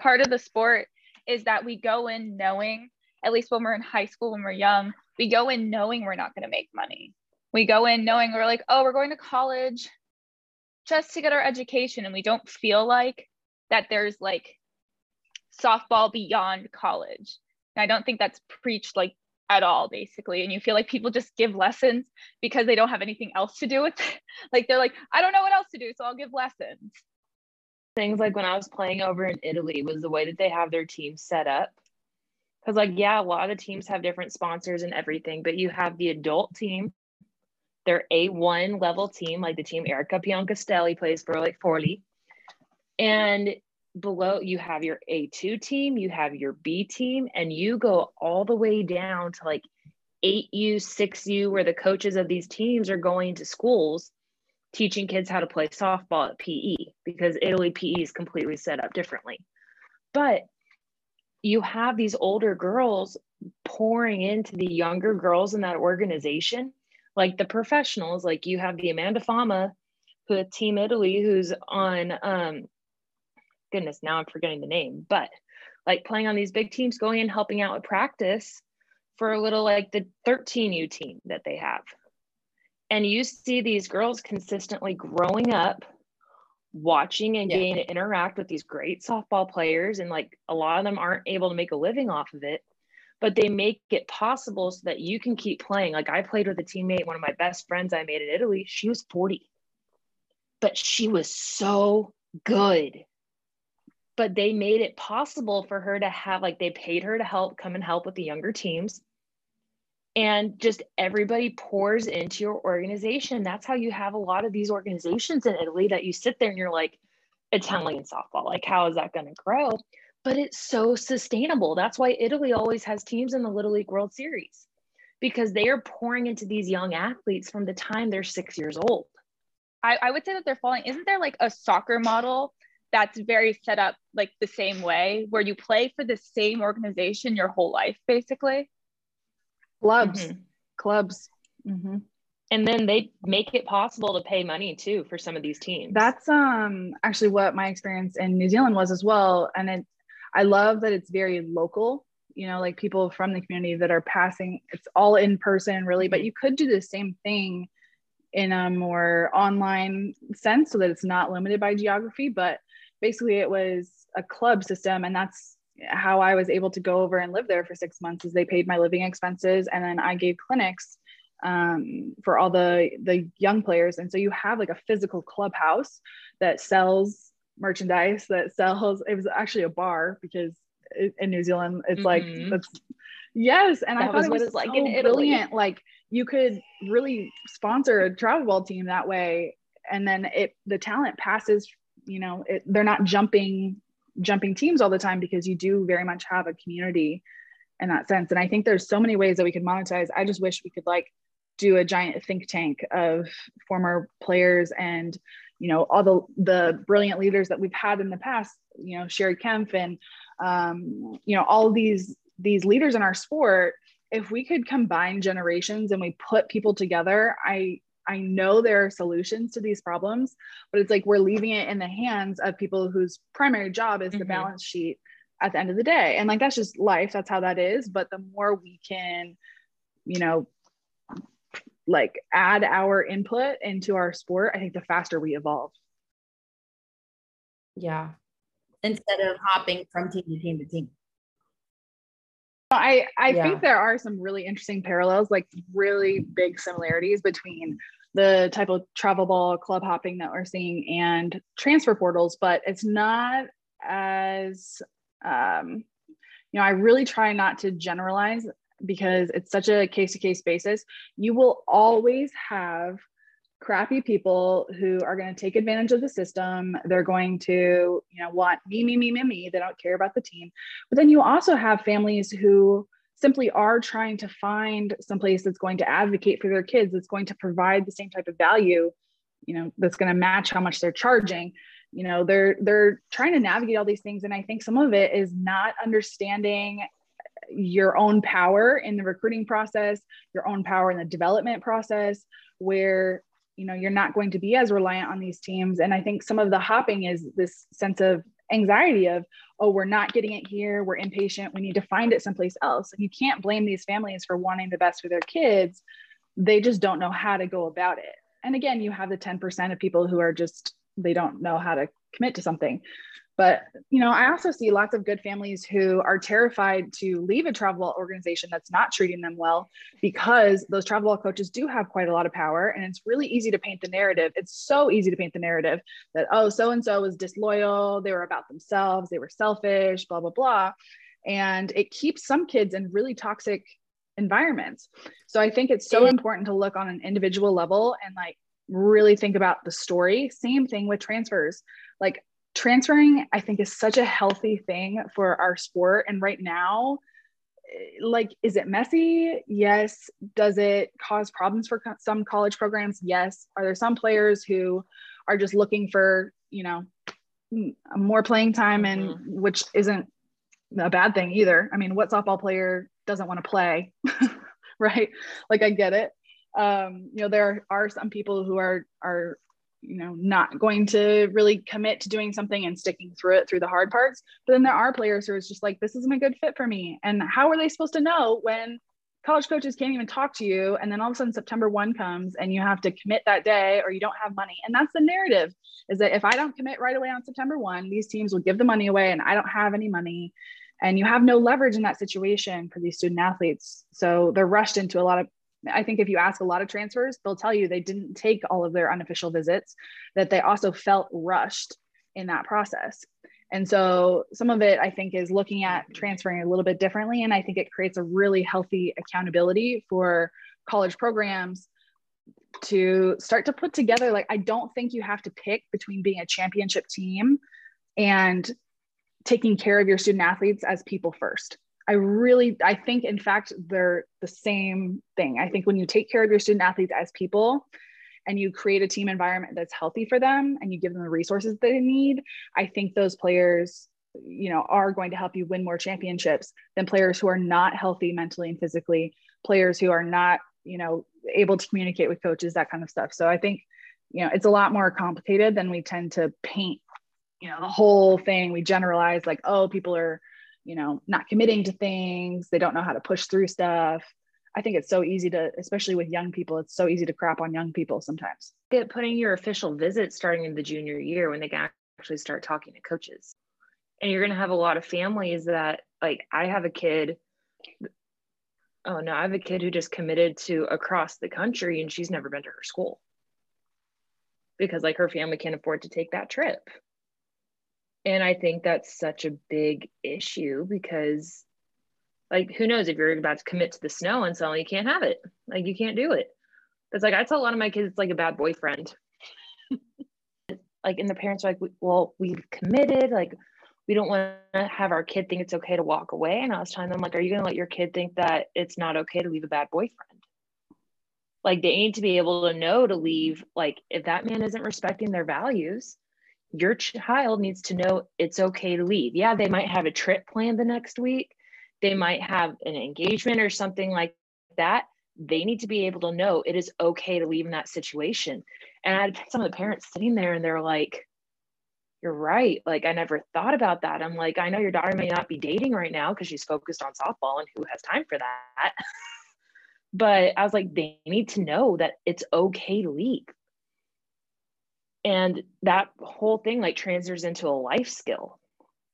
Part of the sport is that we go in knowing, at least when we're in high school, when we're young, we go in knowing we're not going to make money we go in knowing we're like, oh, we're going to college just to get our education. And we don't feel like that there's like softball beyond college. And I don't think that's preached like at all, basically. And you feel like people just give lessons because they don't have anything else to do with it. like they're like, I don't know what else to do, so I'll give lessons. Things like when I was playing over in Italy was the way that they have their team set up. Because, like, yeah, a lot of the teams have different sponsors and everything, but you have the adult team they're A1 level team, like the team Erica Piancastelli plays for, like Forli. And below you have your A2 team, you have your B team, and you go all the way down to like 8U, 6U, where the coaches of these teams are going to schools teaching kids how to play softball at PE because Italy PE is completely set up differently. But you have these older girls pouring into the younger girls in that organization like the professionals, like you have the Amanda Fama, who Team Italy, who's on um goodness, now I'm forgetting the name, but like playing on these big teams, going and helping out with practice for a little like the 13U team that they have. And you see these girls consistently growing up, watching and yeah. getting to interact with these great softball players. And like a lot of them aren't able to make a living off of it but they make it possible so that you can keep playing. Like I played with a teammate, one of my best friends I made in Italy. She was 40, but she was so good. But they made it possible for her to have, like, they paid her to help come and help with the younger teams. And just everybody pours into your organization. That's how you have a lot of these organizations in Italy that you sit there and you're like, Italian softball, like, how is that going to grow? But it's so sustainable. That's why Italy always has teams in the Little League World Series because they are pouring into these young athletes from the time they're six years old. I, I would say that they're falling. isn't there like a soccer model that's very set up like the same way where you play for the same organization your whole life, basically? Clubs, mm-hmm. clubs. Mm-hmm and then they make it possible to pay money too for some of these teams that's um actually what my experience in new zealand was as well and it I love that it's very local, you know, like people from the community that are passing, it's all in person really, but you could do the same thing in a more online sense so that it's not limited by geography. But basically, it was a club system, and that's how I was able to go over and live there for six months. Is they paid my living expenses, and then I gave clinics um, for all the the young players. And so you have like a physical clubhouse that sells merchandise that sells it was actually a bar because in New Zealand it's mm-hmm. like that's yes and that I thought it was it's so like in Italy. brilliant like you could really sponsor a travel ball team that way and then it the talent passes you know it, they're not jumping jumping teams all the time because you do very much have a community in that sense and I think there's so many ways that we could monetize I just wish we could like do a giant think tank of former players and you know all the the brilliant leaders that we've had in the past you know cheri kempf and um, you know all these these leaders in our sport if we could combine generations and we put people together i i know there are solutions to these problems but it's like we're leaving it in the hands of people whose primary job is mm-hmm. the balance sheet at the end of the day. And like that's just life. That's how that is. But the more we can you know like add our input into our sport, I think the faster we evolve. Yeah. Instead of hopping from team to team to team. I, I yeah. think there are some really interesting parallels, like really big similarities between the type of travel ball club hopping that we're seeing and transfer portals, but it's not as um, you know, I really try not to generalize because it's such a case to case basis. You will always have crappy people who are going to take advantage of the system. They're going to, you know, want me, me, me, me, me. They don't care about the team. But then you also have families who simply are trying to find someplace that's going to advocate for their kids, that's going to provide the same type of value, you know, that's going to match how much they're charging. You know, they're they're trying to navigate all these things. And I think some of it is not understanding your own power in the recruiting process, your own power in the development process, where you know you're not going to be as reliant on these teams. And i think some of the hopping is this sense of anxiety of oh we're not getting it here we're impatient we need to find it someplace else. And you can't blame these families for wanting the best for their kids. They just don't know how to go about it. And again you have the 10% of people who are just they don't know how to commit to something but you know, I also see lots of good families who are terrified to leave a travel organization that's not treating them well because those travel coaches do have quite a lot of power, and it's really easy to paint the narrative. It's so easy to paint the narrative that oh, so and so was disloyal, they were about themselves, they were selfish, blah blah blah, and it keeps some kids in really toxic environments. So I think it's so important to look on an individual level and like really think about the story. Same thing with transfers. Like transferring i think is such a healthy thing for our sport. And right now like is it messy? Yes. Does it cause problems for co- some college programs? Yes. Are there some players who are just looking for you know more playing time and mm-hmm. which isn't a bad thing either. I mean what softball player doesn't want to play? Right? Like i get it. Um you know there are some people who are are you know not going to really commit to doing something and sticking through it through the hard parts. But then there are players who are just like this isn't a good fit for me. And how are they supposed to know when college coaches can't even talk to you and then all of a sudden september 1 comes and you have to commit that day or you don't have money? And that's the narrative is that if i don't commit right away on september 1 these teams will give the money away and i don't have any money. And you have no leverage in that situation for these student athletes. So they're rushed into a lot of I think if you ask a lot of transfers, they'll tell you they didn't take all of their unofficial visits, that they also felt rushed in that process. And so some of it I think is looking at transferring a little bit differently. And I think it creates a really healthy accountability for college programs to start to put together. Like, I don't think you have to pick between being a championship team and taking care of your student athletes as people first. I really, I think, in fact, they're the same thing. I think when you take care of your student athletes as people and you create a team environment that's healthy for them and you give them the resources they need, I think those players, you know, are going to help you win more championships than players who are not healthy mentally and physically, players who are not, you know, able to communicate with coaches, that kind of stuff. So I think, you know, it's a lot more complicated than we tend to paint, you know, the whole thing. We generalize like, oh, people are, you know, not committing to things. They don't know how to push through stuff. I think it's so easy to, especially with young people, it's so easy to crap on young people sometimes. Get putting your official visit starting in the junior year when they can actually start talking to coaches. And you're going to have a lot of families that, like, I have a kid. Oh no, I have a kid who just committed to across the country and she's never been to her school because, like, her family can't afford to take that trip. And I think that's such a big issue because, like, who knows if you're about to commit to the snow and suddenly you can't have it. Like, you can't do it. It's like I tell a lot of my kids it's like a bad boyfriend. like, and the parents are like, well, we've committed. Like, we don't want to have our kid think it's okay to walk away. And I was telling them, like, are you going to let your kid think that it's not okay to leave a bad boyfriend? Like, they need to be able to know to leave. Like, if that man isn't respecting their values, your child needs to know it's okay to leave. Yeah, they might have a trip planned the next week. They might have an engagement or something like that. They need to be able to know it is okay to leave in that situation. And I had some of the parents sitting there and they're like, You're right. Like, I never thought about that. I'm like, I know your daughter may not be dating right now because she's focused on softball and who has time for that. but I was like, they need to know that it's okay to leave and that whole thing like transfers into a life skill.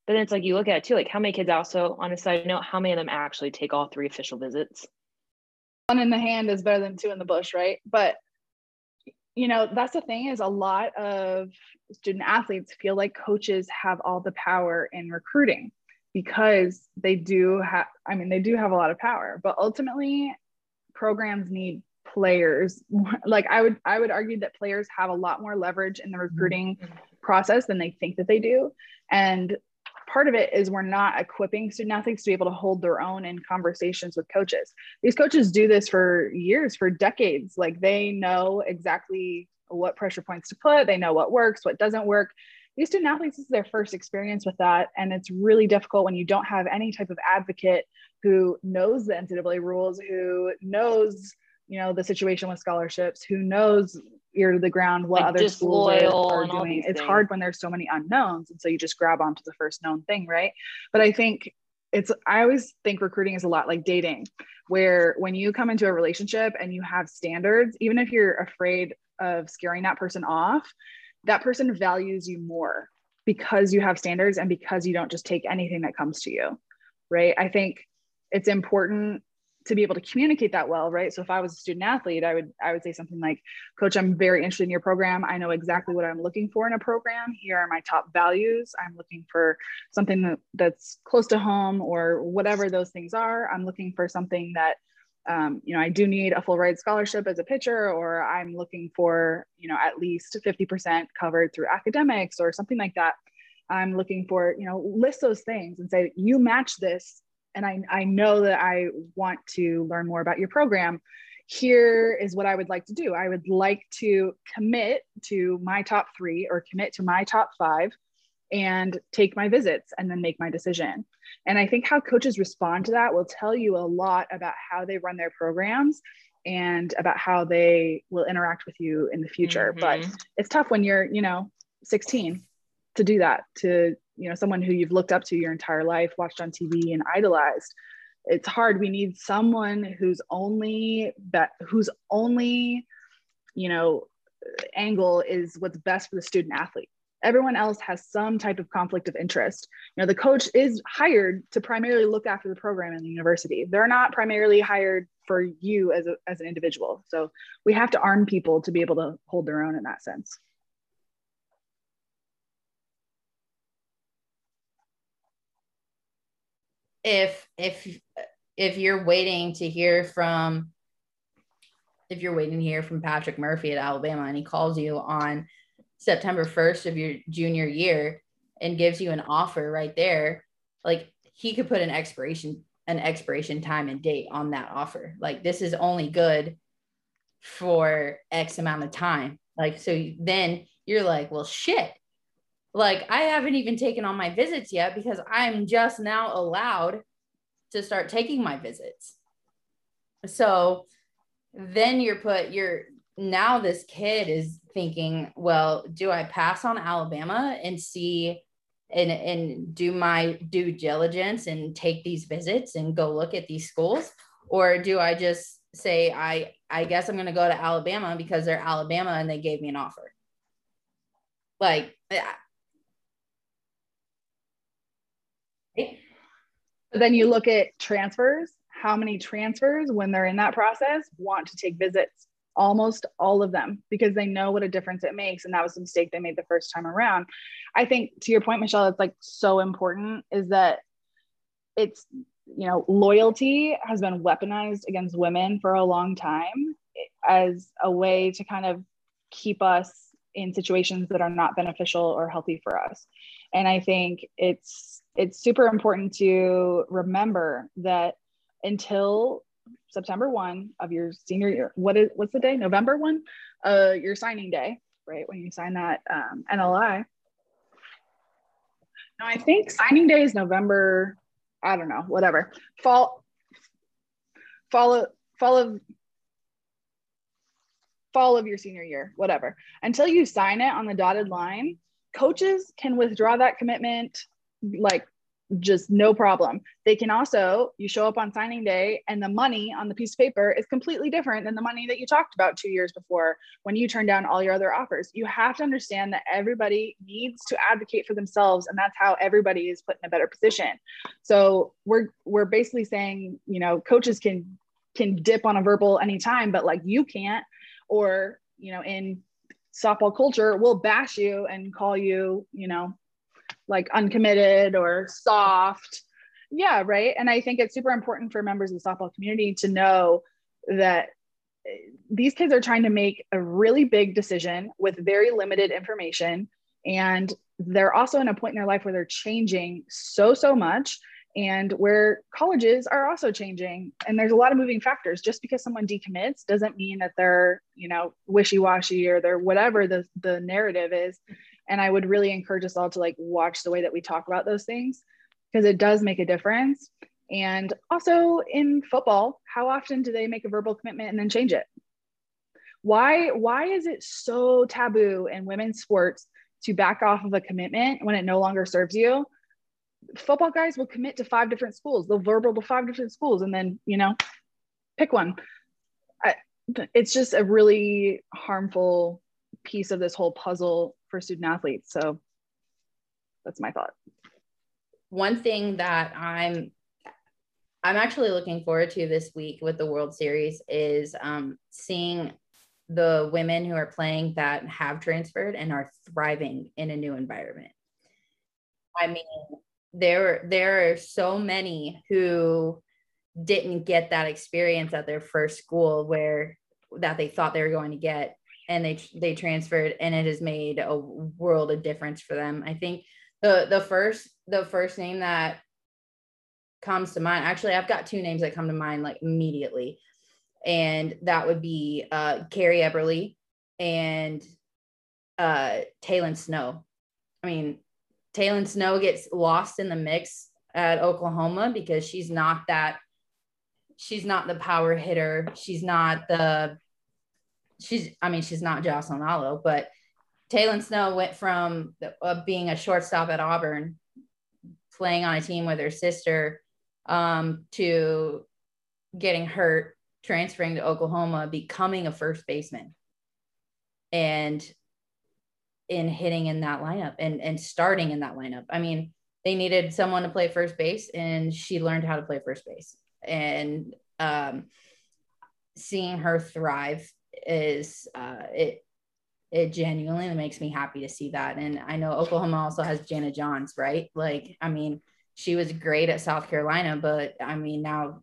But then it's like you look at it too like how many kids also on a side note how many of them actually take all three official visits? One in the hand is better than two in the bush right? But you know, that's the thing is a lot of student athletes feel like coaches have all the power in recruiting because they do have, I mean, they do have a lot of power, but ultimately programs need players like i would i would argue that players have a lot more leverage in the mm-hmm. recruiting process than they think that they do. And part of it is we're not equipping student athletes to be able to hold their own in conversations with coaches. These coaches do this for years for decades. Like they know exactly what pressure points to put. They know what works what doesn't work. These student athletes this is their first experience with that. And it's really difficult when you don't have any type of advocate who knows the ncaa rules who knows you know the situation with scholarships who knows ear to the ground what Like other schools are, are doing. it's things. hard when there's so many unknowns and so you just grab onto the first known thing right? But i think it's i always think recruiting is a lot like dating where when you come into a relationship and you have standards even if you're afraid of scaring that person off that person values you more because you have standards and because you don't just take anything that comes to you right? I think it's important to be able to communicate that well right? So if i was a student athlete i would i would say something like coach i'm very interested in your program. I know exactly what i'm looking for in a program. Here are my top values. I'm looking for something that, that's close to home or whatever those things are. I'm looking for something that um, you know i do need a full ride scholarship as a pitcher or i'm looking for you know at least 50% covered through academics or something like that. I'm looking for you know list those things and say you match this and I, I know that I want to learn more about your program. Here is what I would like to do. I would like to commit to my top three or commit to my top five and take my visits and then make my decision. And I think how coaches respond to that will tell you a lot about how they run their programs and about how they will interact with you in the future. But Mhm. it's tough when you're, you know, 16 to do that to you know someone who you've looked up to your entire life watched on tv and idolized. It's hard. We need someone who's only that whose only you know angle is what's best for the student athlete. Everyone else has some type of conflict of interest. You know the coach is hired to primarily look after the program in the university. They're not primarily hired for you as, a, as an individual. So we have to arm people to be able to hold their own in that sense if if if you're waiting to hear from if you're waiting to hear from Patrick Murphy at Alabama and he calls you on September 1st of your junior year and gives you an offer right there, like he could put an expiration an expiration time and date on that offer. Like this is only good for X amount of time. Like so then you're like, well shit. Like I haven't even taken on my visits yet because I'm just now allowed to start taking my visits. So then you're put you're now this kid is thinking, well, do I pass on Alabama and see and and do my due diligence and take these visits and go look at these schools or do I just say I I guess I'm going to go to Alabama because they're Alabama and they gave me an offer. Like But then you look at transfers, how many transfers, when they're in that process, want to take visits? Almost all of them, because they know what a difference it makes. And that was a mistake they made the first time around. I think to your point, Michelle, it's like so important is that it's, you know, loyalty has been weaponized against women for a long time as a way to kind of keep us in situations that are not beneficial or healthy for us. And I think it's it's super important to remember that until September 1 of your senior year, what is what's the day? November 1? Uh your signing day, right? When you sign that um, NLI. No, I think signing day is November, I don't know, whatever. Fall fall of fall of fall of your senior year, whatever. Until you sign it on the dotted line, coaches can withdraw that commitment like just no problem. They can also, you show up on signing day and the money on the piece of paper is completely different than the money that you talked about two years before when you turned down all your other offers. You have to understand that everybody needs to advocate for themselves and that's how everybody is put in a better position. So we're we're basically saying, you know, coaches can can dip on a verbal anytime, but like you can't, or you know, in softball culture we'll bash you and call you, you know, like uncommitted or soft. Yeah, right. And I think it's super important for members of the softball community to know that eh, these kids are trying to make a really big decision with very limited information. And they're also in a point in their life where they're changing so, so much and where colleges are also changing and there's a lot of moving factors just because someone decommits doesn't mean that they're you know wishy-washy or they're whatever the, the narrative is and i would really encourage us all to like watch the way that we talk about those things because it does make a difference and also in football how often do they make a verbal commitment and then change it why why is it so taboo in women's sports to back off of a commitment when it no longer serves you football guys will commit to five different schools. They'll verbal to five different schools and then, you know, pick one. I, it's just a really harmful piece of this whole puzzle for student athletes. So that's my thought. One thing that I'm I'm actually looking forward to this week with the World Series is um, seeing the women who are playing that have transferred and are thriving in a new environment. I mean, there there are so many who didn't get that experience at their first school where that they thought they were going to get and they they transferred and it has made a world of difference for them. I think the the first the first name that comes to mind actually i've got two names that come to mind like immediately. And that would be uh carrie eberle and uh taylon snow. I mean Taylon Snow gets lost in the mix at Oklahoma because she's not that she's not the power hitter. She's not the she's I mean she's not Jocelyn Alo, but Taylon Snow went from uh, being a shortstop at Auburn, playing on a team with her sister, um, to getting hurt, transferring to Oklahoma, becoming a first baseman. And in hitting in that lineup and and starting in that lineup. I mean, they needed someone to play first base, and she learned how to play first base. And um, seeing her thrive is uh, it it genuinely makes me happy to see that. And I know Oklahoma also has Jana Johns, right? Like, I mean, she was great at South Carolina, but I mean now,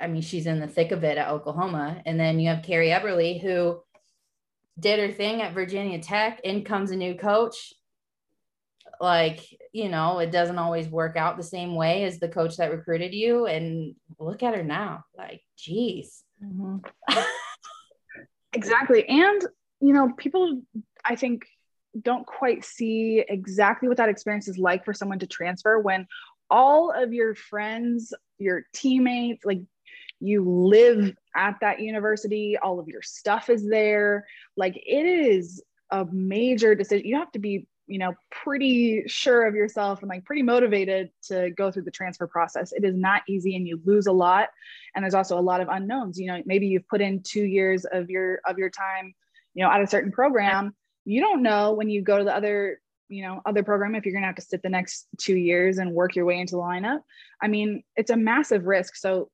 I mean she's in the thick of it at Oklahoma. And then you have Carrie Eberle, who did her thing at Virginia Tech. In comes a new coach. Like, you know, it doesn't always work out the same way as the coach that recruited you. And look at her now. Like, geez. Mm-hmm. exactly. And, you know, people, I think, don't quite see exactly what that experience is like for someone to transfer when all of your friends, your teammates, like you live at that university, all of your stuff is there. Like it is a major decision. You have to be, you know, pretty sure of yourself and like pretty motivated to go through the transfer process. It is not easy and you lose a lot. And there's also a lot of unknowns. You know, maybe you've put in two years of your of your time, you know, at a certain program. You don't know when you go to the other you know other program if you're going to have to sit the next two years and work your way into the lineup i mean it's a massive risk so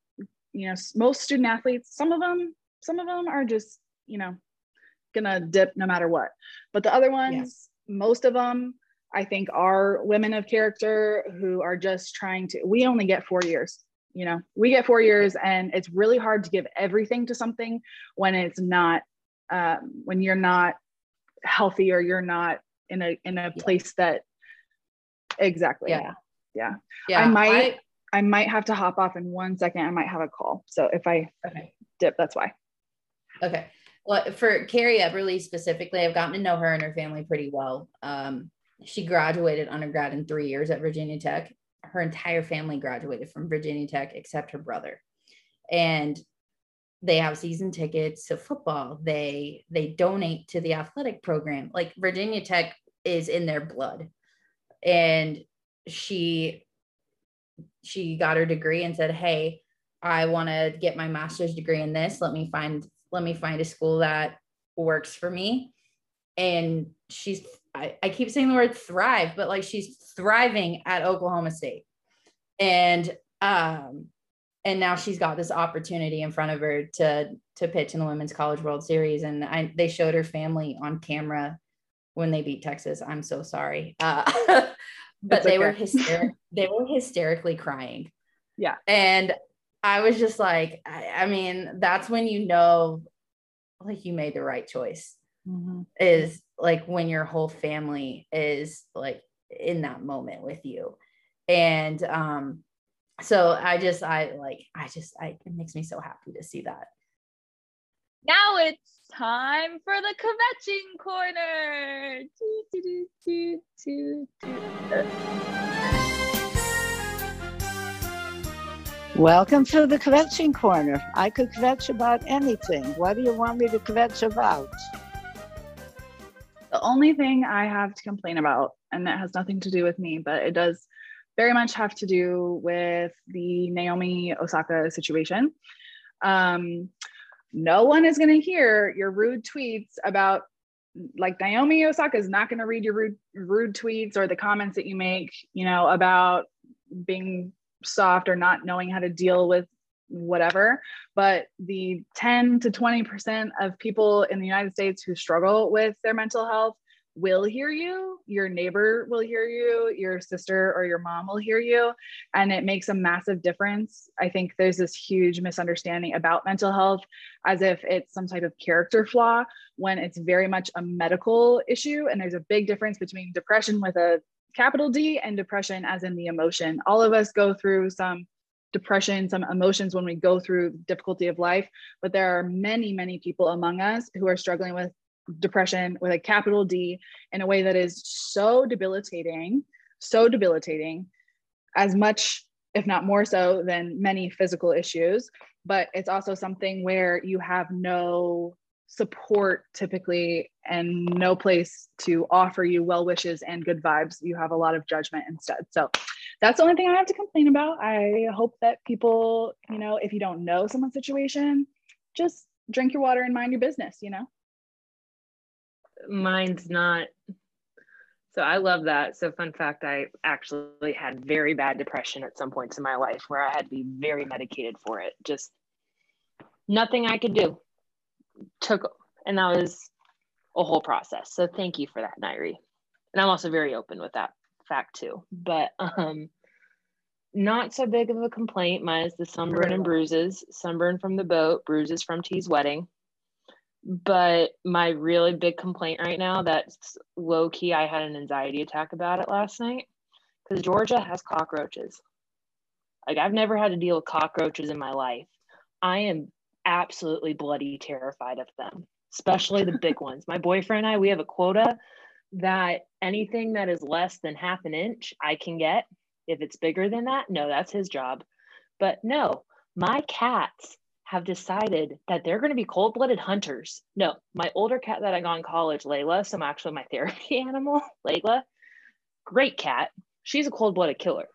you know most student athletes some of them some of them are just you know gonna dip no matter what but the other ones. Most of them i think are women of character who are just trying to we only get four years you know we get four years and it's really hard to give everything to something when it's not um, when you're not healthy or you're not in a in a place that exactly yeah yeah, yeah. i might I, I might have to hop off in one second. I might have a call. So if I okay. dip, that's why. Okay. Well, for Carrie Eberle specifically, I've gotten to know her and her family pretty well. Um, she graduated undergrad in three years at Virginia Tech. Her entire family graduated from Virginia Tech except her brother. And they have season tickets to football. They they donate to the athletic program. Like Virginia Tech is in their blood. And she she got her degree and said, "Hey, I want to get my master's degree in this. Let me find let me find a school that works for me." And she's I, I keep saying the word thrive, but like she's thriving at Oklahoma State. And um and now she's got this opportunity in front of her to to pitch in the women's college world series and I, they showed her family on camera when they beat texas i'm so sorry uh, but they were hysteric they were hysterically crying Yeah. and i was just like I, I mean that's when you know like you made the right choice is like when your whole family is like in that moment with you. And um so i just i like i just i it makes me so happy to see that. Now it's time for the kvetching corner. Doo, doo, doo, Welcome to the kvetching corner. I could kvetch about anything. What do you want me to kvetch about? The only thing I have to complain about, and that has nothing to do with me, but it does very much have to do with the Naomi Osaka situation. Um, no one is going to hear your rude tweets about, like, Naomi Osaka is not going to read your rude, rude tweets or the comments that you make, you know, about being soft or not knowing how to deal with whatever. But the 10 to 20% of people in the united states who struggle with their mental health will hear you your neighbor will hear you your sister or your mom will hear you. And it makes a massive difference. I think there's this huge misunderstanding about mental health as if it's some type of character flaw when it's very much a medical issue and there's a big difference between depression with a capital D and depression as in the emotion. All of us go through some depression, some emotions when we go through difficulty of life, but there are many, many people among us who are struggling with depression with a capital D in a way that is so debilitating, so debilitating, as much, if not more so, than many physical issues. But it's also something where you have no support typically and no place to offer you well wishes and good vibes. You have a lot of judgment instead. So that's the only thing I have to complain about. I hope that people, you know, if you don't know someone's situation, just drink your water and mind your business, you know? mine's not so i love that so fun fact i actually had very bad depression at some points in my life where i had to be very medicated for it just nothing i could do took and that was a whole process. So thank you for that nairi. And i'm also very open with that fact too. But um not so big of a complaint. Mine is the sunburn and bruises. Sunburn from the boat bruises from t's wedding. But my really big complaint right now that's low key, I had an anxiety attack about it last night because Georgia has cockroaches. Like, I've never had to deal with cockroaches in my life. I am absolutely bloody terrified of them, especially the big ones. My boyfriend and I, we have a quota that anything that is less than half an inch, I can get. If it's bigger than that, no, that's his job. But no, my cats have decided that they're going to be cold blooded hunters. No, my older cat that I got in college, Layla, so I'm actually my therapy animal, Layla, great cat. She's a cold blooded killer.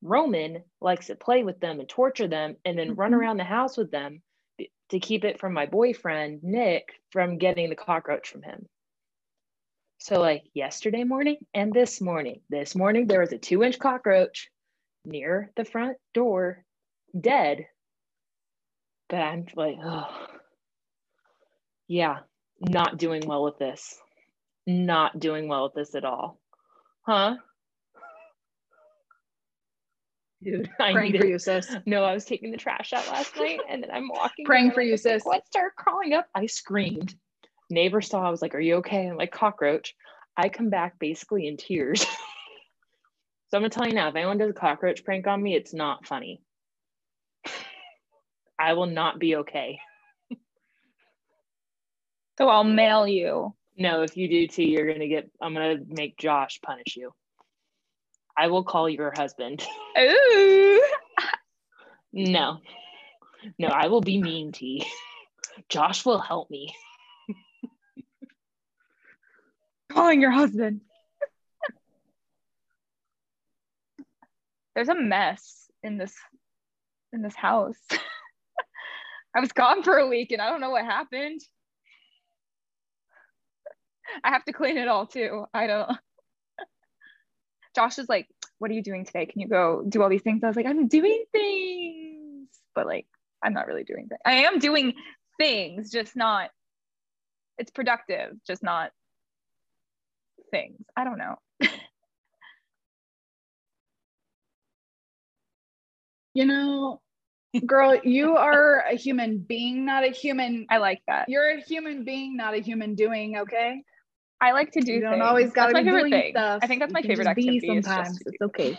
Roman likes to play with them and torture them and then run mm-hmm. around the house with them to keep it from my boyfriend, Nick, from getting the cockroach from him. So, like yesterday morning and this morning, this morning there was a two inch cockroach near the front door, dead but I'm like, oh, yeah, not doing well with this. Not doing well with this at all. Huh? Dude, I Praying for you, sis. No, I was taking the trash out last night and then I'm walking. Praying for I'm you, sis. What started crawling up? I screamed. Neighbor saw, I was like, Are you okay? I'm like, cockroach. I come back basically in tears. so I'm gonna tell you now, if anyone does a cockroach prank on me, it's not funny. I will not be okay. So I'll mail you. No, if you do too, you're gonna get. I'm gonna make Josh punish you. I will call your husband. Ooh. No, no, I will be mean to you. Josh will help me. Calling your husband. There's a mess in this in this house. I was gone for a week and I don't know what happened. I have to clean it all too. I don't. Josh is like, "What are you doing today? Can you go do all these things?" I was like, "I'm doing things." but like I'm not really doing things. I am doing things, just not. It's productive, just not things. I don't know. You know, girl, you are a human being, not a human. I like that. You're a human being, not a human doing. Okay. I like to do. You don't things. always gotta be my favorite doing thing. stuff. I think that's You my can favorite just activity. is Sometimes to it's okay.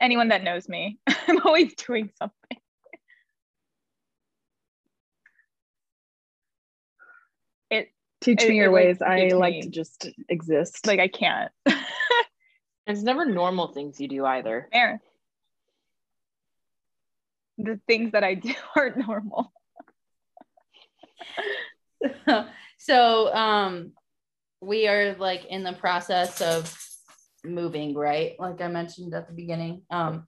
anyone that knows me, I'm always doing something. It Teach It- me your it, like, ways. I like me- to just exist. like I can't. It's never normal things you do either. There. The things that I do aren't normal. so um we are like in the process of moving right? Like i mentioned at the beginning um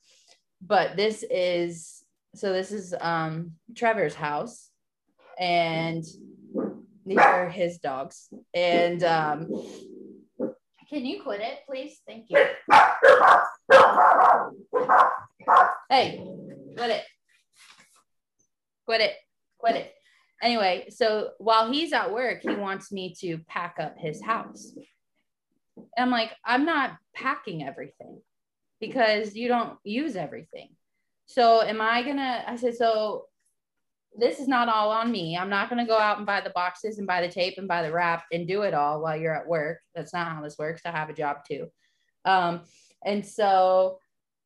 but this is so this is um trevor's house and these are his dogs. And um can you quit it please? Thank you. Hey quit it. Quit it. Quit it anyway, so while he's at work, he wants me to pack up his house. And I'm like, I'm not packing everything because you don't use everything. So am I gonna? I said, so this is not all on me. I'm not gonna go out and buy the boxes and buy the tape and buy the wrap and do it all while you're at work. That's not how this works. I have a job too. Um, and so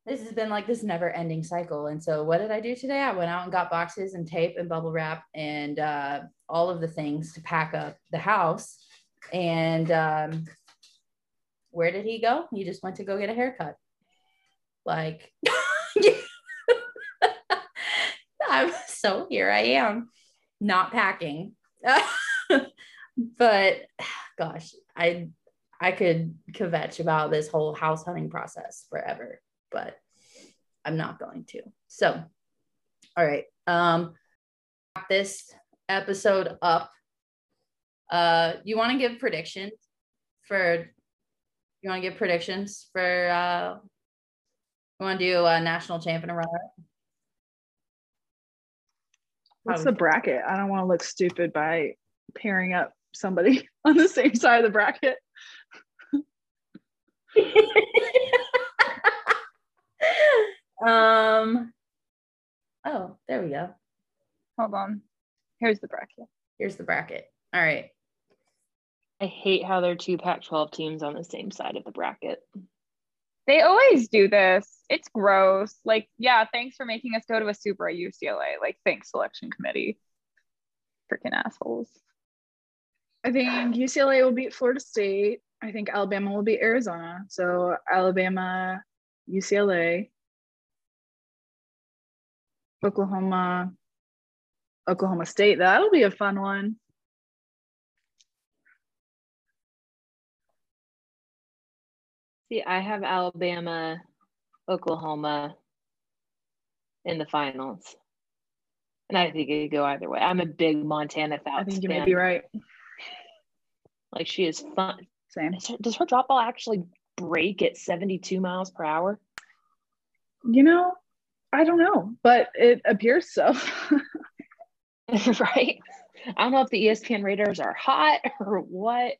this has been like this never ending cycle. And so what did I do today? I went out and got boxes and tape and bubble wrap and uh, all of the things to pack up the house. And um, where did he go? He just went to go get a haircut. Like, I'm so here I am, not packing. but gosh, I I could kvetch about this whole house hunting process forever but I'm not going to. So, all right. Um, wrap this episode up. Uh, you want to give predictions for? You want to give predictions for? Uh, you want to do a national champion runner? What's the bracket? I don't want to look stupid by pairing up somebody on the same side of the bracket. um. Oh, there we go. Hold on. Here's the bracket. Here's the bracket. All right. I hate how there are two Pac 12 teams on the same side of the bracket. They always do this. It's gross. Like, yeah, thanks for making us go to a super at UCLA. Like, thanks, selection committee. Freaking assholes. I think UCLA will beat Florida State. I think Alabama will beat Arizona. So Alabama, UCLA, Oklahoma, Oklahoma State. That'll be a fun one. See, I have Alabama, Oklahoma in the finals. And I think it could go either way. I'm a big Montana Fouts I think you fan. may be right. Like she is fun. Same. Does her, does her drop ball actually break at 72 miles per hour? You know, I don't know, but it appears so. right? I don't know if the ESPN Raiders are hot or what,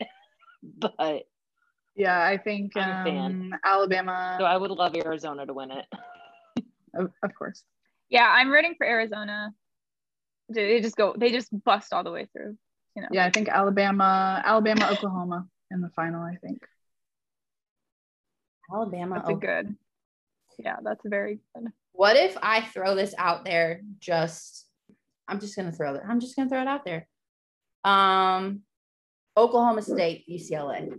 but yeah, I think I'm um, Alabama, so I would love Arizona to win it. of, of course. Yeah, I'm rooting for Arizona. They they just go, they just bust all the way through. You know. Yeah, I think Alabama, Alabama, Oklahoma in the final. I think. Alabama. That's a good. Yeah, that's very good. What if I throw this out there? Just, I'm just gonna throw it. I'm just gonna throw it out there. Um, Oklahoma State, UCLA.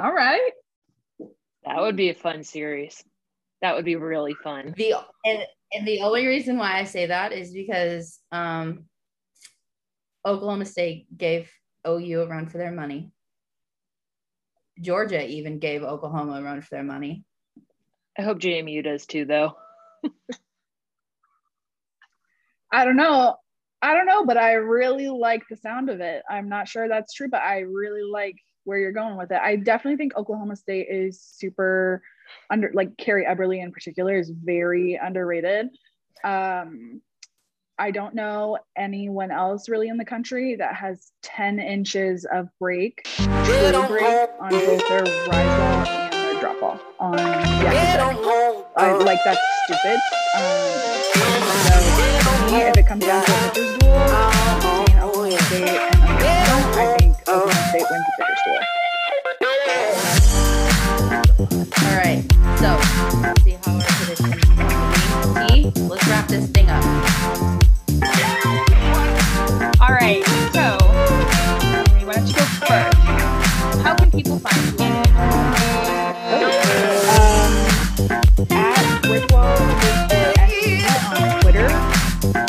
All right. That would be a fun series. That would be really fun. The and, and the only reason why I say that is because um, Oklahoma State gave OU a run for their money. Georgia even gave Oklahoma a run for their money. I hope JMU does too, though. I don't know. I don't know, but I really like the sound of it. I'm not sure that's true, but I really like where you're going with it. I definitely think Oklahoma State is super under like Carrie Eberle in particular is very underrated. Um I don't know anyone else really in the country that has 10 inches of break, brake on both their rise ball and their drop ball on active I like that's stupid. Um, so if it comes down to a duel between State and I think Oklahoma State wins duel. All right. So let's see how our predictions. T, let's wrap this thing up. All right, so Henry, why don't you go first? How can people find you? On Twitter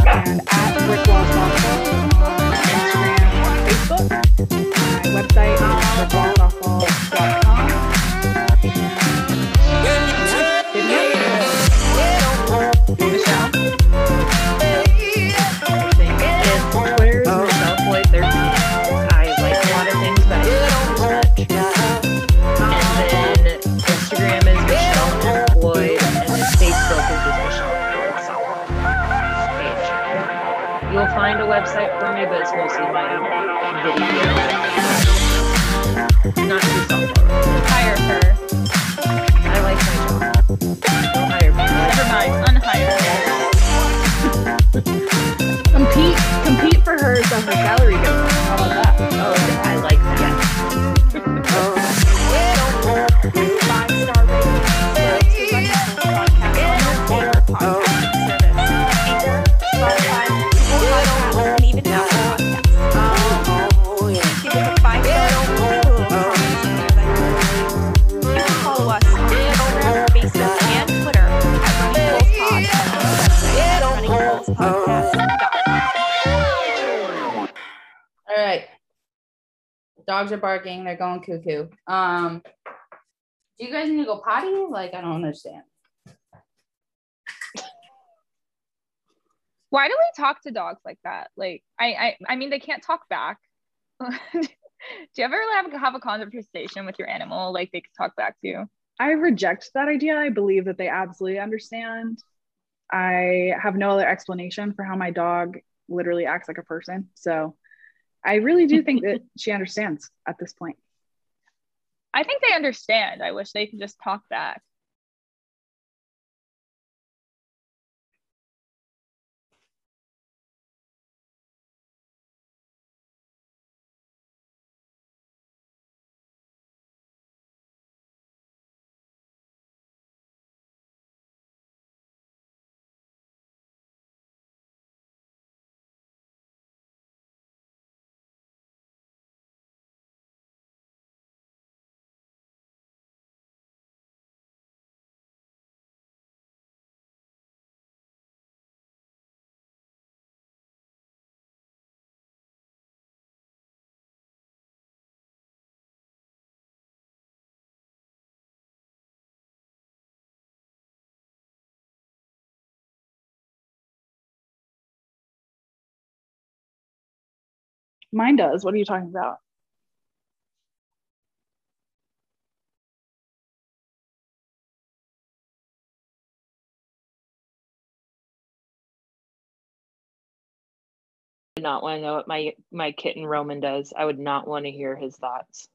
and at Instagram Facebook. Website uh, brickwallsoftball.com. website for me, but it's mostly my video. Not too softball. Hire her. I like my job. Hire me. Never mind. Unhire her. Compete, compete for her so her salary goes Dogs are barking. They're going cuckoo. Um, do you guys need to go potty? Like, I don't understand. Why do we talk to dogs like that? Like, I, I, I mean, they can't talk back. do you ever have, have a conversation with your animal like they can talk back to you? I reject that idea. I believe that they absolutely understand. I have no other explanation for how my dog literally acts like a person. So I really do think that she understands at this point. I think they understand. I wish they could just talk back. Mine does. What are you talking about? not want to know what my my kitten Roman does. I would not want to hear his thoughts.